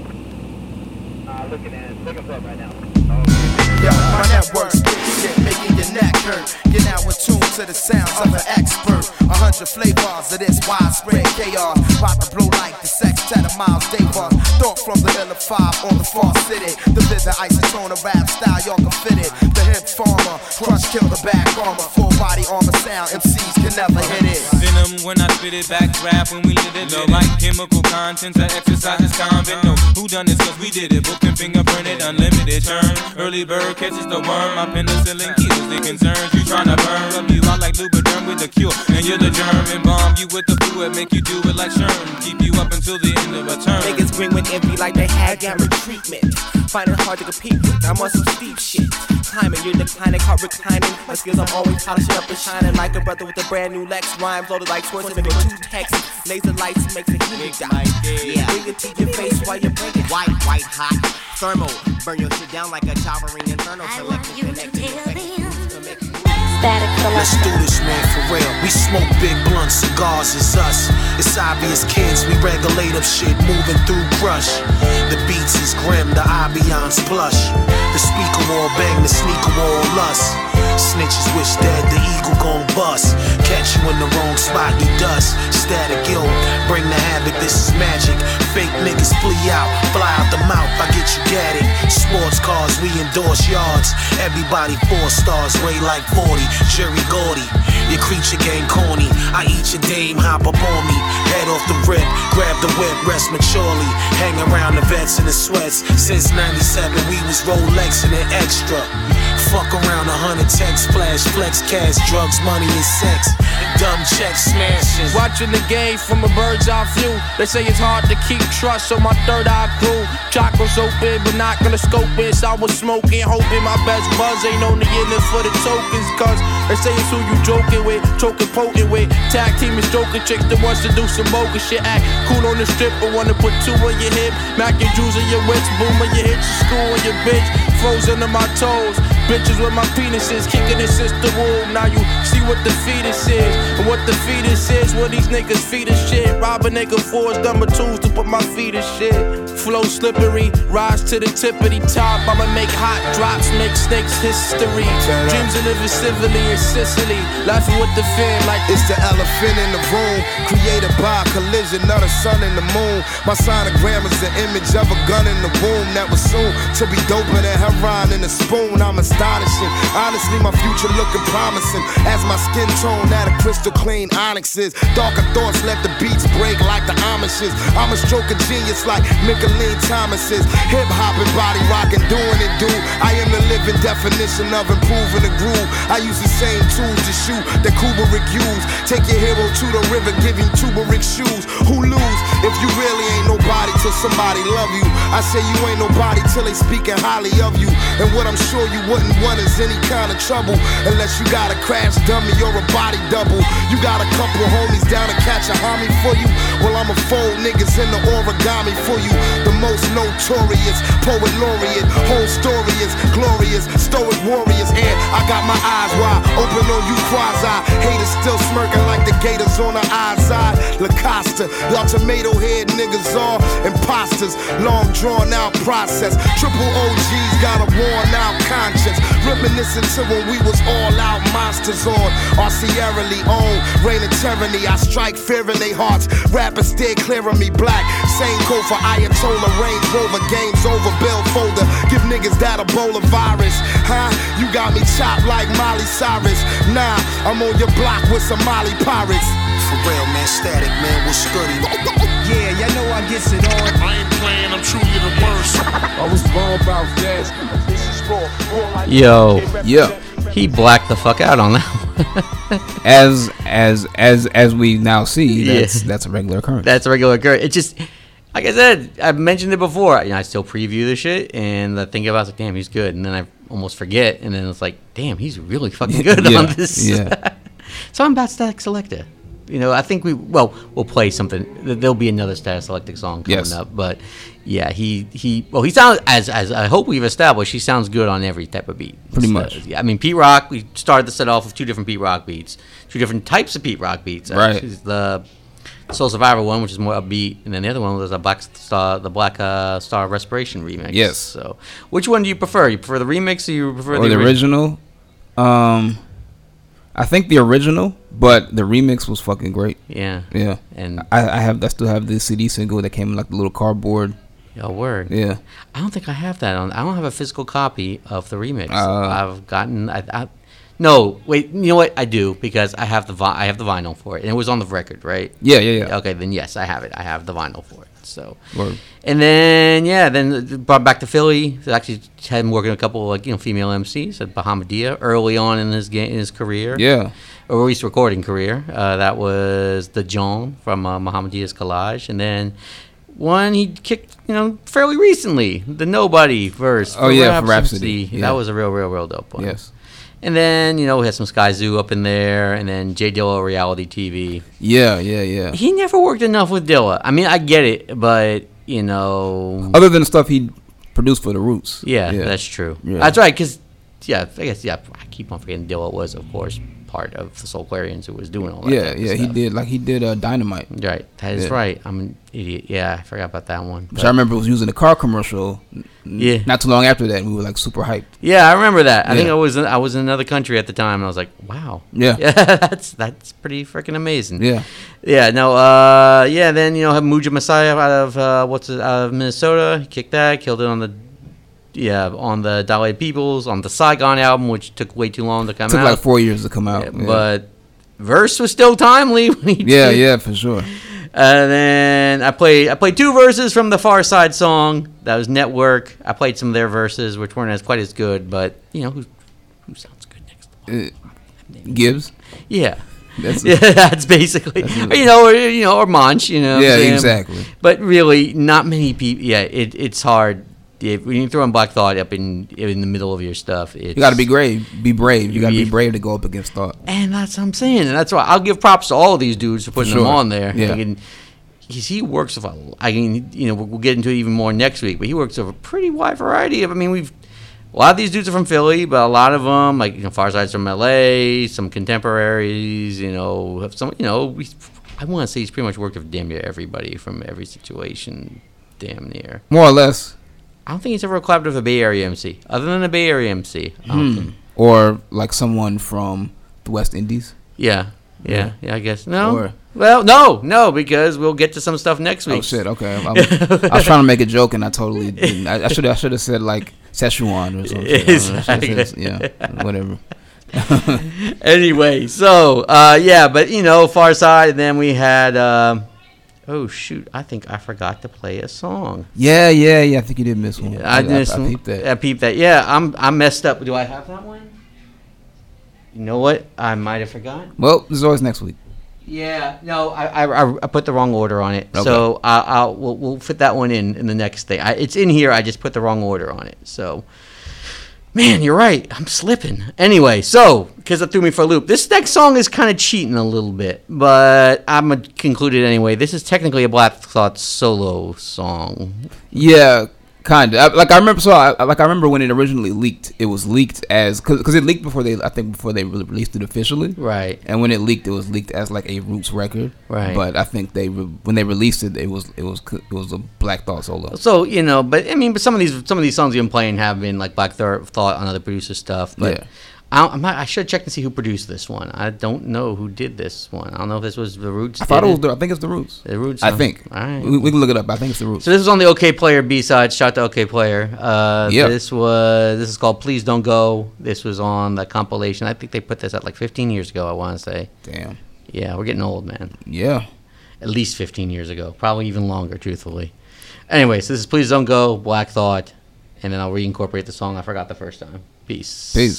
Uh, looking at it. Us up right now. Yo, my network spit shit, making your neck hurt. Get now in tune to the sounds of an expert. A hundred flavors of this widespread chaos. About to blow like the sextet of Miles Davis. Thought from the ill of five on the far city. The vivid isotone of rap style, y'all can fit it. The hip farmer, crush kill the back armor. Full body armor sound, MCs can never hit it. Venom when I spit it, back rap when we lit it. Low like chemical contents, I exercise this convent. No, who done this? Cause we did it. Book and fingerprinted, unlimited term. Early bird catches the worm. My penicillin kills the concerns. You tryna burn rub you out like Lubriderm with the cure. And you're the germ and bomb you with the fluid. Make you do it like Sherm. Keep you up until the end of a term. Niggas green with envy like they had gamma treatment. Find it hard to compete with. I'm on some steep shit. Timing, you're declining, caught reclining. My skills, I'm always polishing up and shining like a brother with a brand new Lex. Rhymes loaded like Schwartz and two texts. Laser lights makes it heat die. Yeah, bring it to your face while you're breaking. White, white, hot, thermal. Burn your shit down like a towering inferno. Let's do this, man, for real. We smoke big blunt cigars, it's us. It's obvious kids, we regulate up shit, moving through brush. The beats is grim, the ambiance plush. The speaker wall bang, the sneaker wall lust. Snitches wish dead, the eagle gon' bust. Catch you in the wrong spot, you dust. Static guilt, bring the habit, this is magic. Fake niggas flee out, fly out the mouth, I get you gatted. Sports cars, we endorse yards. Everybody four stars, weigh like 40. Jerry Gordy, your creature game corny. I eat your dame, hop up on me. Head off the rip, grab the whip, rest maturely. Hang around the vets in the sweats. Since 97, we was Rolex and an extra. Fuck around a hundred text, flash, flex, cash, drugs, money, and sex. Dumb check smashing. Watching the game from a bird's eye view. They say it's hard to keep trust, so my third eye grew. Chakras open, but not gonna scope it. So I was smoking, hoping my best buzz ain't only in it for the tokens. Cause they say it's who you joking with, choking potent with. Tag team is joking chicks that wants to do some bogus shit. Act cool on the strip, but wanna put two on your hip. Mac your jewels on your wits, boom on your hits, school on your bitch. Frozen to my toes. Bitches with my penises, kicking it since the womb. Now you see what the fetus is. And what the fetus is, what these niggas feed is shit. Rob a nigga his number twos to put my feet in shit. Flow slippery, rise to the tippity top. I'ma make hot drops, make snakes history. Dreams of living civilly in Sicily. Laughing with the fam like It's the elephant in the room, created by a collision of the sun and the moon. My sonogram is the image of a gun in the womb that was soon to be doper than heroin in a spoon. I'm astonishing. Honestly, my future looking promising as my skin tone at a crystal clean onyx is. Darker thoughts let the beats break like the Amishes. I'm a stroke of genius like Micheline Thomas's. Hip hop and body rocking, doing it, dude. I am the living definition of improving the groove. I use the same tools to shoot that Kubrick used. Take your hero to the river, give him turmeric shoes. Who lose if you really ain't nobody till somebody love you? I say you ain't nobody till they speaking highly of you. And what I'm sure you wouldn't want is any kind of trouble. Unless you got a crash dummy or a body double. You got a couple homies down to catch a homie for you. Well, I'ma fold niggas in the origami for you. The most notorious poet laureate. Whole story is glorious. Stoic warriors. And I got my eyes wide open on you quasi. Haters still smirking like the gators on the eye side. Lacosta, y'all tomato head niggas are imposters. Long drawn out process. Triple OGs got a worn out conscience. Reminiscent to when we was all out monsters on our Sierra Leone. Reign of tyranny, I strike fear in their hearts. Rappers dead clear of me black. Same code for Ayatollah, Range Rover, games over, bill folder. Give niggas that a Ebola virus. Huh? You got me chopped like Molly Cyrus. Nah, I'm on your block with some Somali pirates. For real, man, static, man, what's goody? Yeah, y'all know I get I was born about that. This is raw, raw like Yo, Yeah. he blacked the fuck out on that. one. As as as as we now see, Yeah. that's that's a regular occurrence. That's a regular occurrence. It just, like I said, I've mentioned it before. You know, I still preview the shit, and I think about it, like, damn, he's good, and then I almost forget, and then it's like, damn, he's really fucking good Yeah, on this. yeah. so I'm about Statik Selektah. You know, I think we well, we'll play something. Th- There'll be another Statik Selektah song coming Yes. up, but yeah, he he well, he sounds as as I hope we've established, he sounds good on every type of beat. Pretty So, much. yeah, I mean, Pete Rock. We started the set off with two different Pete Rock beats, two different types of Pete Rock beats. Right. Actually, The Soul Survivor one, which is more upbeat, and then the other one was a Black Star, the Black uh, Star Respiration remix. Yes. So, which one do you prefer? You prefer the remix, or you prefer or the ori- original. Um, I think the original, but the remix was fucking great. Yeah. Yeah. And- I, I have I still have the CD single that came in like the little cardboard. Yeah, word. Yeah. I don't think I have that on. I don't have a physical copy of the remix. Uh. I've gotten. I, I, no, wait. You know what? I do because I have the vi- I have the vinyl for it, and it was on the record, right? Yeah, yeah, yeah. Okay, then yes, I have it. I have the vinyl for it. So. Word. And then yeah, then brought back to Philly. They actually had him working a couple of, like you know female MCs at Bahamadia early on in his game in his career. Yeah. or at least recording career. Uh, that was the John from uh, Bahamadia's Kollage, and then one he kicked you know fairly recently, the Nobody verse. Oh, yeah, for Rhapsody. Yeah. That was a real, real, real dope one. Yes. And then you know we had some Skyzoo up in there, and then J Dilla reality TV. Yeah, yeah, yeah. He never worked enough with Dilla. I mean, I get it, but you know, Other than the stuff he produced for the Roots. yeah, that's true. Yeah. That's right. Because yeah, I guess yeah, I keep on forgetting Dilla was of course part of the Soulquarians who was doing all that. Yeah, yeah. He did like he did uh, Dynamite. Right, that is Yeah. right. I'm an idiot. Yeah, I forgot about that one. Which I remember was using the car commercial. Yeah. Not too long after that, we were like super hyped. Yeah, I remember that. I think I was in, I was in another country at the time, and I was like, "Wow, Yeah. that's that's pretty freaking amazing." Yeah. yeah. No, uh, yeah. Then you know, have Muja Messiah out of uh, what's it, out of Minnesota. He kicked that, killed it on the yeah on the Dalai Peoples on the Saigon album, which took way too long to come Took out. like four years to come out. Yeah, but verse was still timely when he yeah, did. yeah, for sure. And then I played I played two verses from the Pharcyde song. That was Network. I played some of their verses, which weren't as quite as good, but you know who who sounds good next? Uh, Gibbs. Yeah. That's yeah, that's basically you know, or, you know, or Monch, you know. Yeah, exactly. But really, not many people. Yeah, it, it's hard. If, when you throw in Black Thought up in in the middle of your stuff, it's, You got to be brave. Be brave. You got to be brave to go up against thought. And that's what I'm saying. And that's why I'll give props to all of these dudes for putting sure. them on there. Yeah. I mean, he works with a, I mean, you know, we'll, get into it even more next week, but he works with a pretty wide variety of, I mean, we've, a lot of these dudes are from Philly, but a lot of them, like, you know, Pharcyde's from LA, some contemporaries, you know, have some, you know, we, I want to say he's pretty much worked with damn near everybody from every situation, damn near. More or less. I don't think he's ever collabed with a Bay Area MC, other than a Bay Area MC. Hmm. Or like someone from the West Indies. Yeah, yeah, yeah. I guess no. Or- well, no, no, because we'll get to some stuff next week. Oh shit! Okay, I, I was trying to make a joke and I totally didn't. I should I should have said like Szechuan or something. I don't know. I should've said- yeah, whatever. anyway, so uh, yeah, but you know, Pharcyde. And then we had. Um, oh shoot! I think I forgot to play a song. Yeah, yeah, yeah. I think you did miss one. Yeah, I, missed I, one. peeped that. I peeped that. Yeah, I'm I'm messed up. Do I have that one? You know what? I might have forgotten. Well, there's always next week. Yeah, no, I, I, I- I put the wrong order on it. Okay. So I, I'll we'll, we'll fit that one in in the next thing. I, it's in here. I just put the wrong order on it. So, man, you're right. I'm slipping. Anyway, so because it threw me for a loop. This next song is kind of cheating a little bit, but I'm gonna conclude it anyway. This is technically a Black Thought solo song. Yeah, kind of. Like I remember, so I, like I remember when it originally leaked. It was leaked as because it leaked before they, I think, before they really released it officially. Right. And when it leaked, it was leaked as like a Roots record. Right. But I think they re- when they released it, it was it was it was a Black Thought solo. So you know, but I mean, but some of these some of these songs you've been playing have been like Black Thought on other producer stuff. But Yeah. I, not, I should check to see who produced this one. I don't know who did this one. I don't know if this was the Roots. I thought it was. The, I think it's the Roots. The Roots. I think. All right. We, we can look it up. I think it's the Roots. So this was on the Okayplayer B side. Shout out to Okayplayer. Uh, Yeah. This was this is called Please Don't Go. This was on the compilation. I think they put this out like 15 years ago. I want to say. Damn. Yeah, we're getting old, man. Yeah. At least 15 years ago, probably even longer, truthfully. Anyway, so this is Please Don't Go. Black Thought. and then I'll reincorporate the song I forgot the first time. Peace. Peace.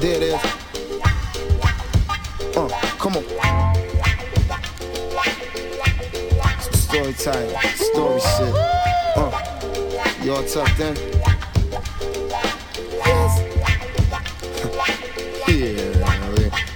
there it is. Uh, come on. Story time, story shit. Uh, y'all tucked in?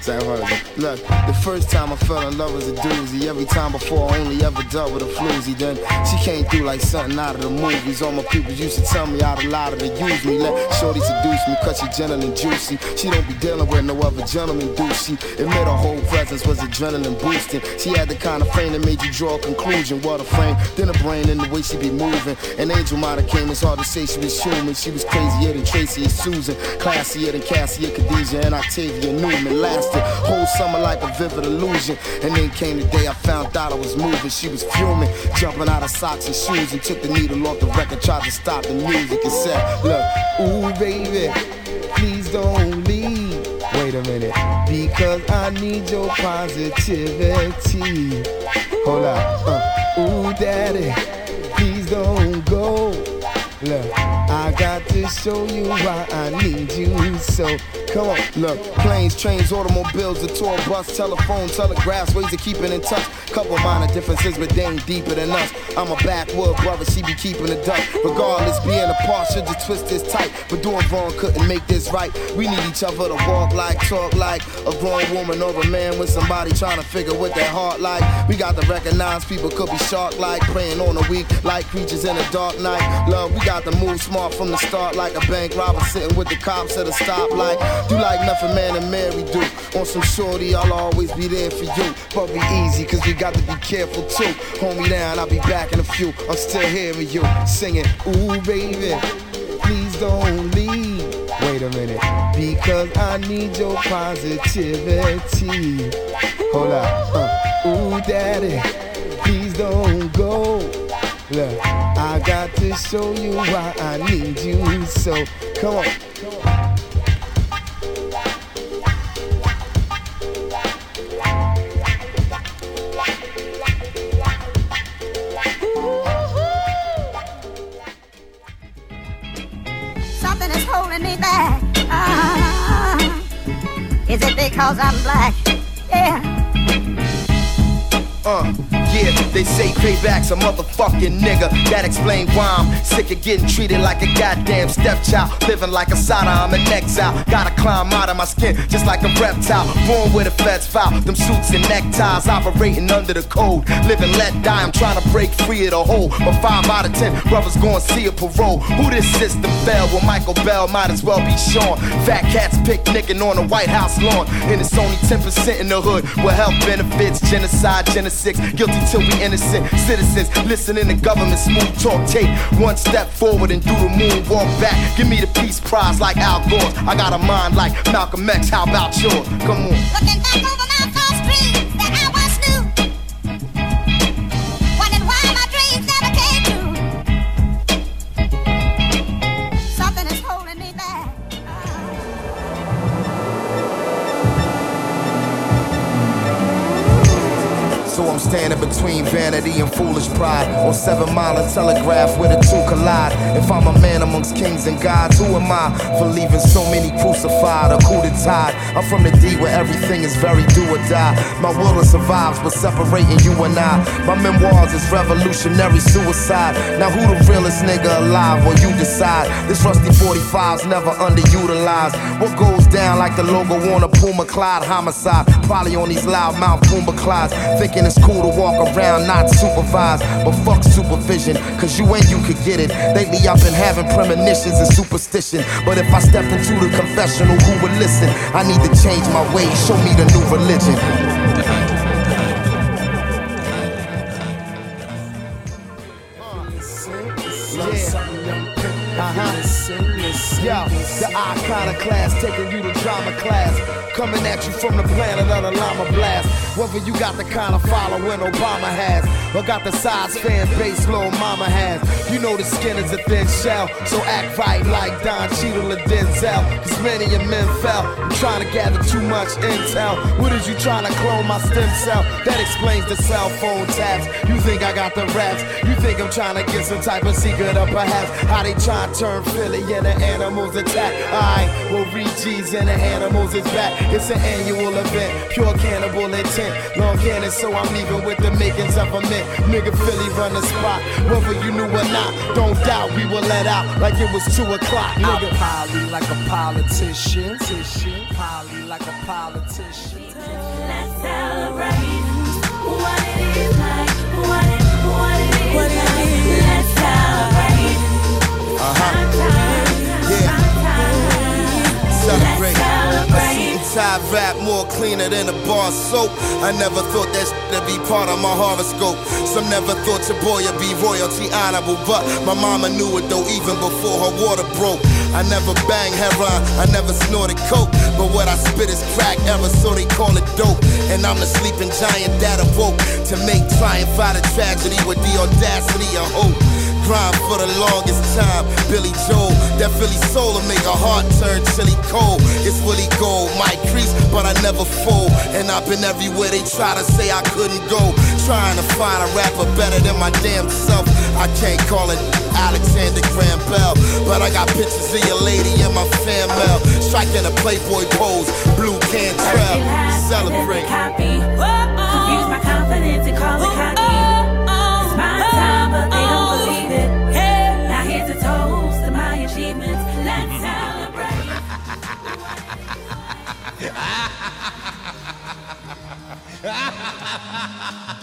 Zach Harley. Look, the first time I fell in love was a doozy. Every time before, I only ever dealt with a floozy. Then she came through like something out of the movies. All my people used to tell me I'd lie to use me. Let Shorty seduce me, cause she gentle and juicy. She don't be dealing with no other gentleman, do she? Admit her whole presence was adrenaline boosting. She had the kind of frame that made you draw a conclusion. What a frame, then a brain in the way she be moving. An angel might have came, it's hard to say she was human. She was crazier than Tracy and Susan, classier than Cassie Cassia, Khadijah, and Octavia Newman. Lasted whole summer like a vivid illusion. And then came the day I found out I was moving. She was fuming, jumping out of socks and shoes, and took the needle off the record, tried to stop the music, and said, Look, ooh, baby, please don't leave. Wait a minute, because I need your positivity. Hold up, uh, ooh, daddy, please don't go. Look, I got to show you why I need you so. Come on, look, planes, trains, automobiles, the tour bus, telephone, telegraphs, ways of keeping in touch. Couple minor differences, but they ain't deeper than us. I'm a backwood brother, she be keeping the duck. Regardless, being apart should just twist this tight. But doing wrong couldn't make this right. We need each other to walk like, talk like a grown woman or a man with somebody trying to figure what their heart like. We got to recognize people could be shark like, preying on the weak like creatures in a dark night. Love, we got to move smart from the start like a bank robber sitting with the cops at a stoplight. Do like nothing man and Mary do. On some shorty, I'll always be there for you. But be easy, cause we got to be careful too. Hold me down, I'll be back in a few. I'm still hearing you singing, ooh baby, please don't leave. Wait a minute, because I need your positivity. Hold up, uh, ooh daddy, please don't go. Look, I got to show you why I need you so. Come on. Something is holding me back. Ah, is it because I'm black? Yeah. Uh, yeah, they say payback's a motherfucking nigga. That explain why I'm sick of getting treated like a goddamn stepchild. Living like a Sodom in exile. Gotta climb out of my skin just like a reptile. Born with a feds foul. Them suits and neckties operating under the code. Living let die, I'm trying to break free of the hole. But five out of ten brothers gonna see a parole. Who this system fell? Well, Michael Bell might as well be Sean. Fat cats picnicking on the White House lawn. And it's only 10% in the hood with health benefits, genocide, genocide. Guilty till we innocent citizens listening to government smooth talk. Take one step forward and do the moon walk back. Give me the peace prize like Al Gore. I got a mind like Malcolm X. How about yours? Come on. Between vanity and foolish pride. On seven mile of telegraph where the two collide. If I'm a man amongst kings and gods, who am I for leaving so many crucified or coup tied? I'm from the D where everything is very do or die. My will to survive, but separating you and I. My memoirs is revolutionary suicide. Now who the realest nigga alive? Well, you decide. This rusty 45's never underutilized. What goes down like the logo on a Puma Clyde homicide? Probably on these loud mouth Puma Clydes. Thinking it's cool to walk around not supervised. But fuck supervision, cause you ain't you could get it. Lately I've been having premonitions and superstition. But if I step into the confessional, who would listen? I need to change my ways, show me the new religion. Uh-huh. Yo, the iconoclast taking you to drama class. Coming at you from the planet of the llama blast. Whether you got the kind of following Obama has, or got the size fan base Lil Mama has. You know the skin is a thin shell, so act right like Don Cheadle or Denzel. Cause many of men fell. I'm trying to gather too much intel. What is you trying to clone my stem cell? That explains the cell phone taps. You think I got the raps? You think I'm trying to get some type of secret or perhaps how they try to turn Philly and the animals attack? Alright, well, Reggie's and the animals is back. It's an annual event, pure cannibal intent. Long cannon, so I'm leaving with the makings of a mint. Nigga, Philly run the spot. Whether you knew or not, don't doubt we will let out like it was two o'clock. Nigga. Poly like a politician. Poly like a politician. Tie rap more cleaner than a bar soap. I never thought that to be part of my horoscope. Some never thought your boy would be royalty honorable, but my mama knew it though even before her water broke. I never banged heroin, I never snorted coke, but what I spit is crack ever, so they call it dope. And I'm the sleeping giant that awoke to make triumph out of tragedy with the audacity of hope. Grind for the longest time, Billy Joel. That Philly soul will make a heart turn chilly cold. It's Willie Gold, Mike Crease, but I never fold. And I've been everywhere they try to say I couldn't go. Trying to find a rapper better than my damn self. I can't call it Alexander Graham Bell, but I got pictures of your lady in my fan mail. Striking a Playboy pose, Blu Cantrell. Celebrate. Confuse my confidence and call it cocky. ha ha ha ha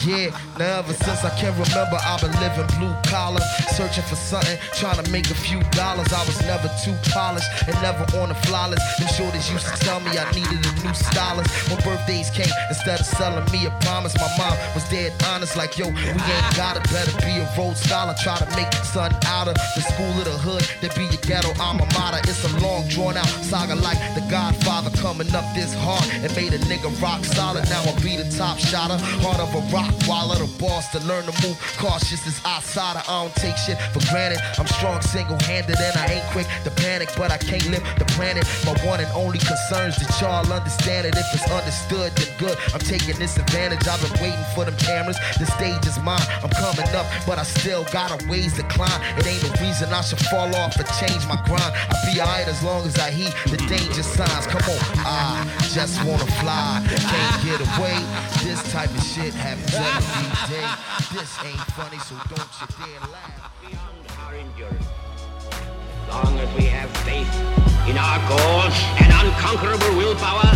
yeah, now ever since I can remember, I've been living blue collar, searching for something, trying to make a few dollars. I was never too polished and never on the flawless. Them shorties used to tell me I needed a new stylist. When birthdays came, instead of selling me a promise, my mom was dead honest, like yo, we ain't got it. Better be a road scholar, try to make son out of the school of the hood. That be your ghetto alma mater. It's a long, drawn out saga like The Godfather coming up this hard and made a nigga rock solid. Now I be the top shotter, heart of a rock while the boss to learn to move cautious as outsider. I don't take shit for granted. I'm strong single-handed and I ain't quick to panic, but I can't live the planet. My one and only concerns that y'all understand it. If it's understood, then good. I'm taking this advantage. I've been waiting for them cameras. The stage is mine. I'm coming up, but I still got a ways to climb. It ain't no reason I should fall off or change my grind. I'll be alright as long as I heed the danger signs. Come on, I just wanna fly. Can't get away. This type of shit happens day. This ain't funny, so don't you dare laugh. Beyond our endurance. Long as we have faith in our goals and unconquerable willpower,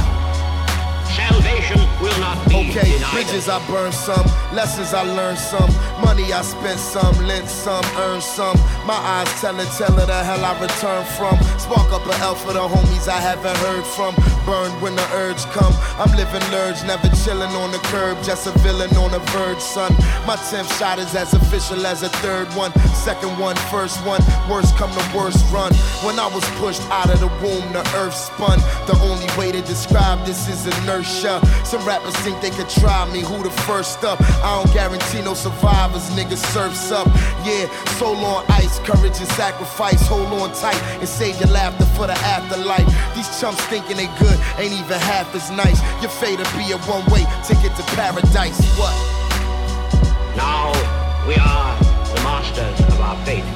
salvation will not be Okay, denied. bridges I burned some, lessons I learned some, money I spent some, lent some, earned some. My eyes telling, telling the hell I returned from. Spark up an L for the homies I haven't heard from. Burned when the urge come. I'm living lurge, never chilling on the curb, just a villain on the verge, son. My 10th shot is as official as a third one, second one, first one. Worst come to worst run. When I was pushed out of the womb, the earth spun. The only way to describe this is inertia. Some rappers think they could try me, who the first up? I don't guarantee no survivors, niggas surfs up. Yeah, soul on ice, courage and sacrifice. Hold on tight and save your laughter for the afterlife. These chumps thinking they good, ain't even half as nice. Your fate will be a one way ticket to paradise. What? Now we are the masters of our fate.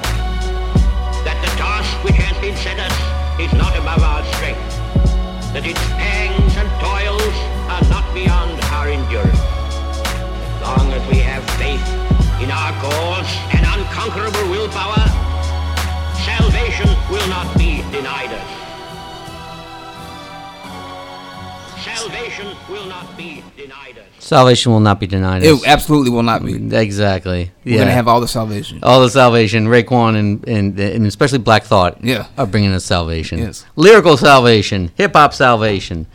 That the task which has been set us is not above our strength. That its pangs and toils beyond our endurance. As long as we have faith in our cause and unconquerable willpower, salvation will not be denied us. Salvation will not be denied us. Salvation will not be denied It absolutely will not be. Exactly. We're gonna have all the salvation. All the salvation. Raekwon and, and and especially Black Thought. Yeah. Are bringing us salvation. Yes. Lyrical salvation. Hip hop salvation.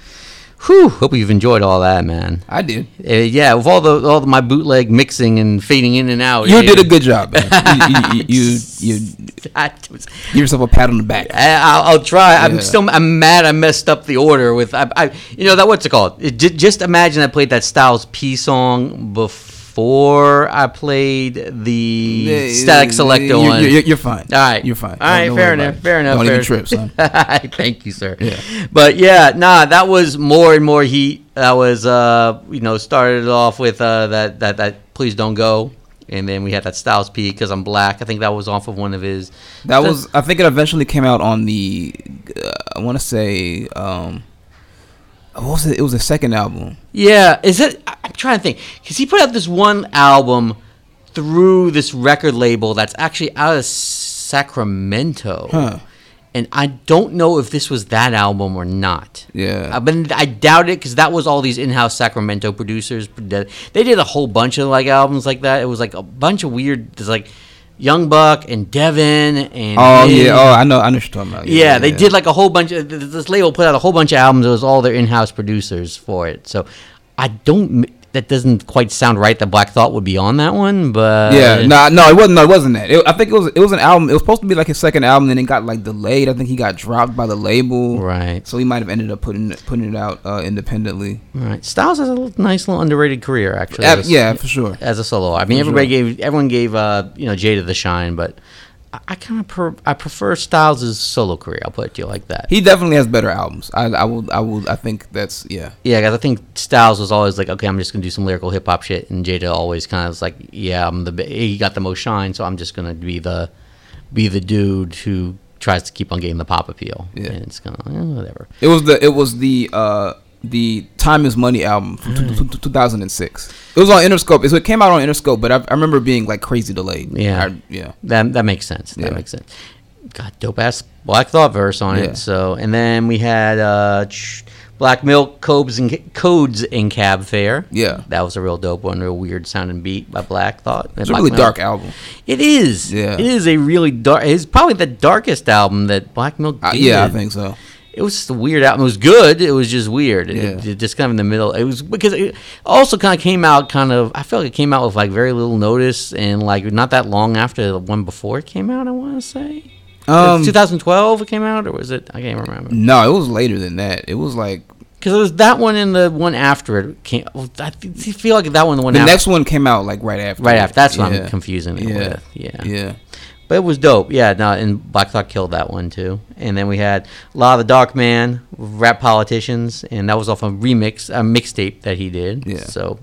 Whew, hope you've enjoyed all that, man. I did. Uh, yeah, with all the all the, my bootleg mixing and fading in and out. You yeah. did a good job, man. you, you, you, you, give yourself a pat on the back. I, I'll, I'll try. I'm still. I'm mad. I messed up the order with. I, I you know that what's it called? It, ju- just imagine I played that Styles P song before I played the Yeah, Statik Selektah you're- one. you're- you're fine. All right, You're fine. All right, don't fair enough. Fair enough. Don't fair even trip, son. Thank you, sir. Yeah. But yeah, nah, that was more and more heat. That was uh, you know, started off with uh that that that please don't go. And then we had that Styles P because I'm black. I think that was off of one of his. That was. I think it eventually came out on the. Uh, I want to say. Um, what was it? It was the second album. Yeah, is it? I'm trying to think because he put out this one album through this record label that's actually out of Sacramento, Huh. and I don't know if this was that album or not. Yeah. Uh, but I doubt it because that was all these in-house Sacramento producers. They did a whole bunch of like albums like that. It was like a bunch of weird. Like Young Buck and Devin and Oh him. yeah. Oh, I know. I know what you're talking about. Yeah, they did like a whole bunch of th- th- this label put out a whole bunch of albums. It was all their in-house producers for it. So I don't. That doesn't quite sound right. That Black Thought would be on that one, but yeah, no, no, it wasn't. No, it wasn't that. It, I think it was. It was an album. It was supposed to be like his second album, and it got like delayed. I think he got dropped by the label. Right. So he might have ended up putting it- putting it out uh, independently. Right. Styles has a little, nice little underrated career actually. As yeah, for sure. As a solo, I mean, For everybody sure. gave everyone gave uh you know Jada the shine, but I, kind of per, I prefer Styles' solo career. I'll put it to you like that. He definitely has better albums. I, I will. I will. I think that's yeah. Yeah, because I think Styles was always like, okay, I'm just gonna do some lyrical hip hop shit, and Jada always kind of was like, yeah, I'm the he got the most shine, so I'm just gonna be the be the dude who tries to keep on getting the pop appeal. Yeah, and it's kind of whatever. It was the. It was the. uh the Time Is Money album from Mm. two- two- 2006. It was on Interscope. So it came out on Interscope, but I, I remember being like crazy delayed. Yeah, I- yeah. That that makes sense. That Yeah. makes sense. Got dope ass Black Thought verse on Yeah. it. So and then we had uh, Black Milk Codes and Codes in Cab Fare. Yeah. that was a real dope one, real weird sounding beat by Black Thought. It's Black a really Milk. dark album. It is. Yeah. it is a really dark. It's probably the darkest album that Black Milk. Uh, did. yeah, I think so. It was just a weird album. It was good. It was just weird. It- Yeah. it just kind of in the middle. It was because it also kind of came out kind of. I feel like it came out with like very little notice and like not that long after the one before it came out. I want to say. Um, 2012 it came out, or was it? I can't remember. No, it was later than that. It was like Because it was that one and the one after it came. I feel like that one, the one the after, next one came out like right after. right after. That's what Yeah. I'm confusing it Yeah. with. Yeah. Yeah. But it was dope. Yeah, no, and Black Thought killed that one too. And then we had Law of the Dark Man, Rap Politicians, and that was off a remix, a mixtape that he did. Yeah. So,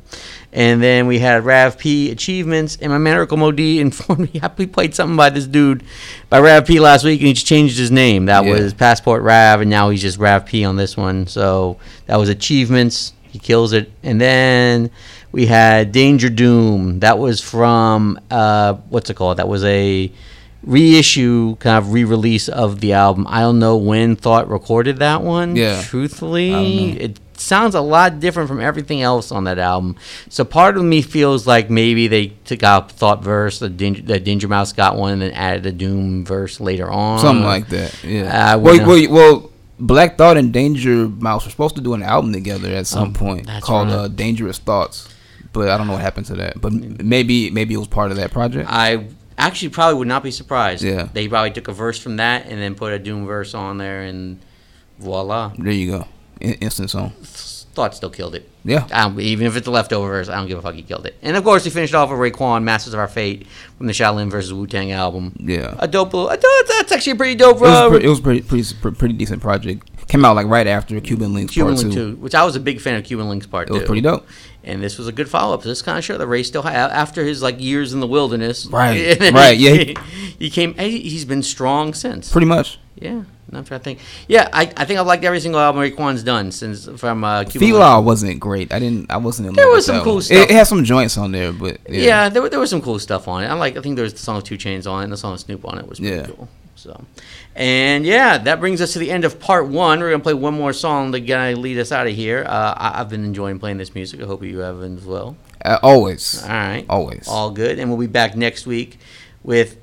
and then we had Rav P Achievements, and my man Miracle Modi informed me we played something by this dude, by Rav P last week, and he just changed his name. That Yeah. was Passport Rav, and now he's just Rav P on this one. So that was Achievements. He kills it. And then we had Danger Doom. That was from uh, what's it called? That was a reissue kind of re-release of the album. I don't know when Thought recorded that one. Yeah. Truthfully, I don't know. it sounds a lot different from everything else on that album. So part of me feels like maybe they took out Thought verse, the Danger, the Danger Mouse got one, and then added a Doom verse later on. Something like that. Yeah. I well, well, well, Black Thought and Danger Mouse were supposed to do an album together at some Um, point called right. uh, Dangerous Thoughts, but I don't know what happened to that. But maybe maybe it was part of that project. I actually probably would not be surprised. Yeah. They probably took a verse from that and then put a Doom verse on there, and voila. There you go. In- instant song. Thought still killed it. Yeah. Um, even if it's a leftover verse, I don't give a fuck. He killed it. And of course, he finished off with Raekwon, Masters of Our Fate, from the Shaolin versus Wu Tang album. Yeah. A dope little. Thought that's actually a pretty dope. It was, uh, pre- it was pretty, pretty pretty decent project. Came out like right after Cuban Links Cuban Part Link Two. 2, which I was a big fan of Cuban Links Part It was pretty dope. And this was a good follow up. This kind of showed that Ray still, ha- after his like years in the wilderness, Right, right, yeah. he came. he- He's been strong since. Pretty much. Yeah, I'm trying think. Yeah, I, I think I've liked every single album Raekwon's done since from uh, Fila wasn't great. I didn't. I wasn't in There love was some cool one. stuff. It, it had some joints on there, but Yeah, yeah. there, were- there was some cool stuff on it. I like. I think there was the song 2 Chainz on it, and the song Snoop on it was pretty Yeah. cool. So, and yeah, that brings us to the end of part one. We're gonna play one more song to kind of lead us out of here. Uh, I, I've been enjoying playing this music. I hope you have as well. Uh, always. All right. Always. All good. And we'll be back next week with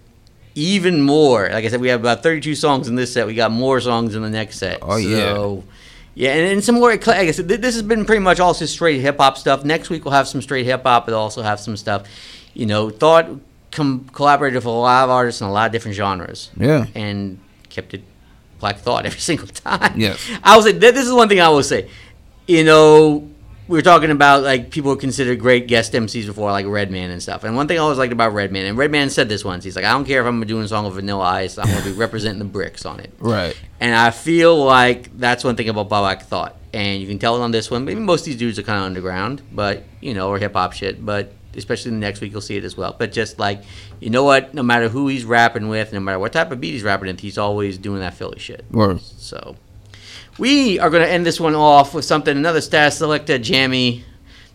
even more. Like I said, we have about 32 songs in this set. We got more songs in the next set. Oh, yeah. So, Yeah, and, and some more. Like I said, this has been pretty much all just straight hip hop stuff. Next week we'll have some straight hip hop, but also have some stuff. You know, thought com- collaborated with a lot of artists in a lot of different genres. Yeah. and kept it Black Thought every single time. Yes. I will say th- this is one thing I will say. You know, we were talking about like people who consider great guest MCs before, like Redman and stuff. And one thing I always liked about Redman, and Redman said this once, he's like, I don't care if I'm doing a song with Vanilla Ice, I'm gonna be representing the bricks on it. Right. And I feel like that's one thing about Black Thought. And you can tell it on this one. Maybe most of these dudes are kind of underground, but you know, or hip hop shit. But especially the next week, you'll see it as well. But just like, you know what? No matter who he's rapping with, no matter what type of beat he's rapping with, he's always doing that Philly shit. Word. So we are going to end this one off with something another Statik Selektah jammy.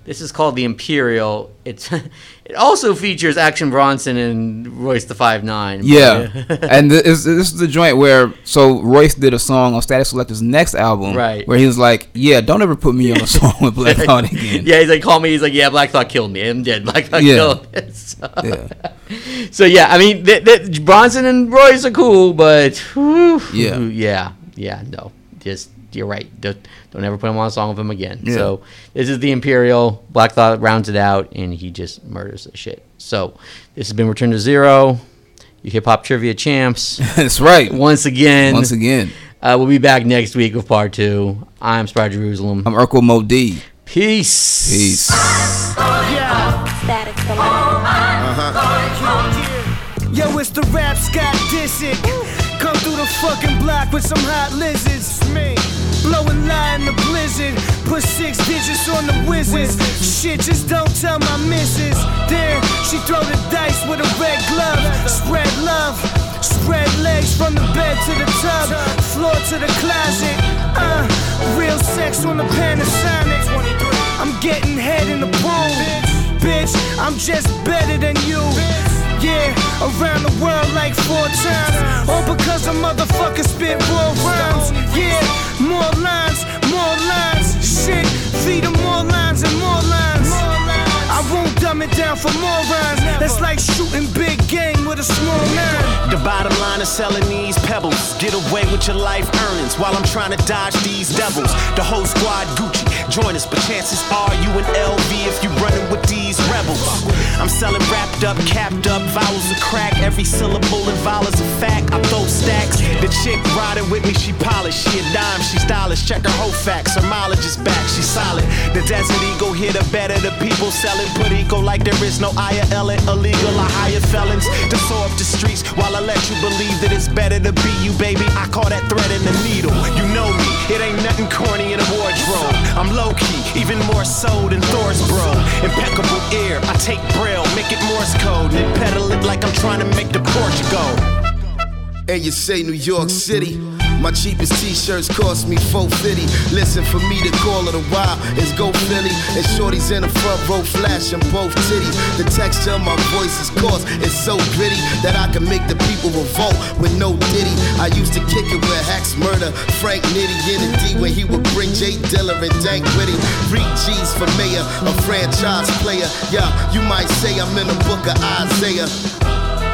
This is called the Imperial. It's it also features Action Bronson and Royce the Five Nine. Yeah, and this, this is the joint where so Royce did a song on Statik Selektah's next album, Right. Where he was like, "Yeah, don't ever put me on a song with Black Thought again." yeah, he's like, call me. He's like, yeah, Black Thought killed me. I'm dead. Black Thought Yeah. killed me. So, Yeah. so yeah, I mean, th- th- Bronson and Royce are cool, but whew, Yeah. yeah, yeah, no, just you're right. Don't, don't ever put him on a song with him again. Yeah. So this is the Imperial. Black Thought rounds it out, and he just murders the shit. So this has been Return to Zero. You hip hop trivia champs. That's right. Once again. Once again. Uh, we'll be back next week with part two. I'm Spider Jerusalem. I'm Urkel Modi. D. Peace. Peace. Static Yo, it's the rap Scott Disick. Come through the fucking block with some hot lizards. Me. Blowing in the blizzard. Put six digits on the wizards. Shit, just don't tell my missus. There, she throw the dice with a red glove. Spread love. Spread legs from the bed to the tub. Floor to the closet. Uh, real sex on the Panasonic. I'm getting head in the pool. Bitch, I'm just better than you. Yeah, around the world like four times. All because a motherfucker spit raw rhymes. Yeah, more lines, more lines. Shit, feed 'em more lines and more lines. It down for more rhymes. That's like shooting big game with a small nine. The bottom line is selling these pebbles. Get away with your life earnings while I'm trying to dodge these devils. The whole squad Gucci, join us, but chances are you in LV if you running with these rebels. I'm selling wrapped up, capped up, vowels of crack. Every syllable and vowel is a fact. I throw stacks. The chick riding with me, she polished. She a dime, she stylish. Check her whole facts. Her mileage is back, she solid. The desert eagle hit her better. The people selling put eco like there is no IRL and illegal. I hire felons to soar up the streets while I let you believe that it's better to be you, baby. I call that thread in the needle. You know me, it ain't nothing corny in a wardrobe. I'm low key, even more so than Thor's bro. Impeccable ear, I take braille, make it Morse code, and pedal it like I'm trying to make the porch go. And you say New York City. My cheapest t-shirts cost me 450. Listen, for me to call it a while is go Philly. And shorties in the front row flashing both titties. The texture of my voice is coarse, it's so gritty that I can make the people revolt with no ditty. I used to kick it with Hex Murda, Frank Nitty the D when he would bring J Dilla and Dank Witty. Three G's for mayor, a franchise player. Yeah, you might say I'm in the book of Isaiah.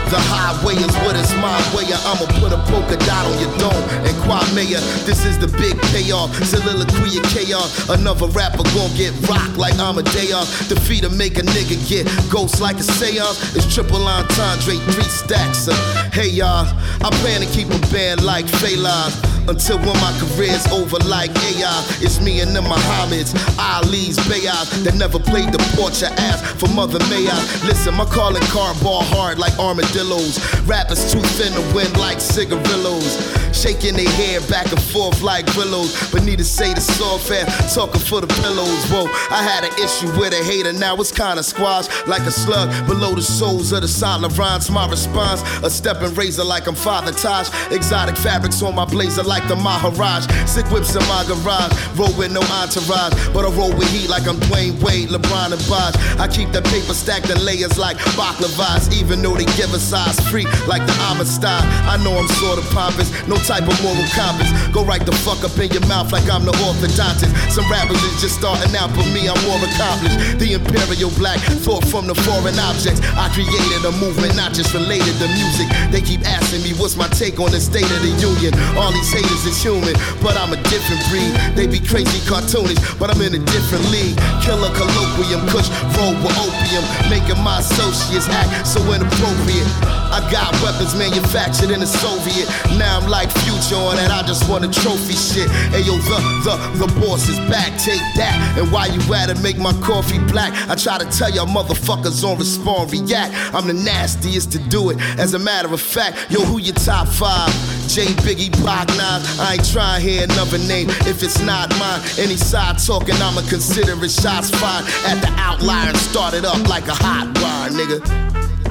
The highway is what is my way. I'ma put a polka dot on your dome and quad mayor. This is the big payoff. Soliloquy of chaos. Another rapper gon' get rocked like I'm a day off. Defeat or make a nigga get ghost like a seance. It's triple entendre, three stacks. Uh, hey y'all, I plan to keep a band like Phalan. Until when my career's over like AI. It's me and the Muhammad's, Ali's, Bayas that never played the porch of ass for Mother May I. Listen, my calling card ball hard like armadillos. Rappers too thin to win like cigarillos. Shaking their hair back and forth like willows. But need to say the soft ass, talking for the pillows. Whoa, I had an issue with a hater, now it's kinda squashed like a slug below the soles of the silent rhymes. My response, a stepping razor like I'm Father Taj. Exotic fabrics on my blazer like the Maharaj. Sick whips in my garage, roll with no entourage. But I roll with heat like I'm Dwyane Wade, LeBron and Bosh. I keep the paper stacked in layers like baklavas, even though they give a size free like the Amistad. I know I'm sorta pompous, no type of moral compass. Go right the fuck up in your mouth like I'm the orthodontist. Some rappers is just starting out, but me, I'm more accomplished. The imperial black thought from the foreign objects. I created a movement, not just related to music. They keep asking me what's my take on the state of the union. All these haters is human, but I'm a different breed. They be crazy cartoonish, but I'm in a different league. Killer colloquium, kush roll with opium, making my associates act so inappropriate. I got weapons manufactured in the Soviet. Now I'm like future on that. I just want a trophy shit. Hey yo, the the the boss is back. Take that. And while you at it, make my coffee black. I try to tell y'all motherfuckers on respond, react. I'm the nastiest to do it. As a matter of fact, yo, who your top five? J Biggie Block 9. I ain't trying hear another name if it's not mine. Any side talking, I'ma consider it shots fired at the outlier and start it up like a hot wire, nigga.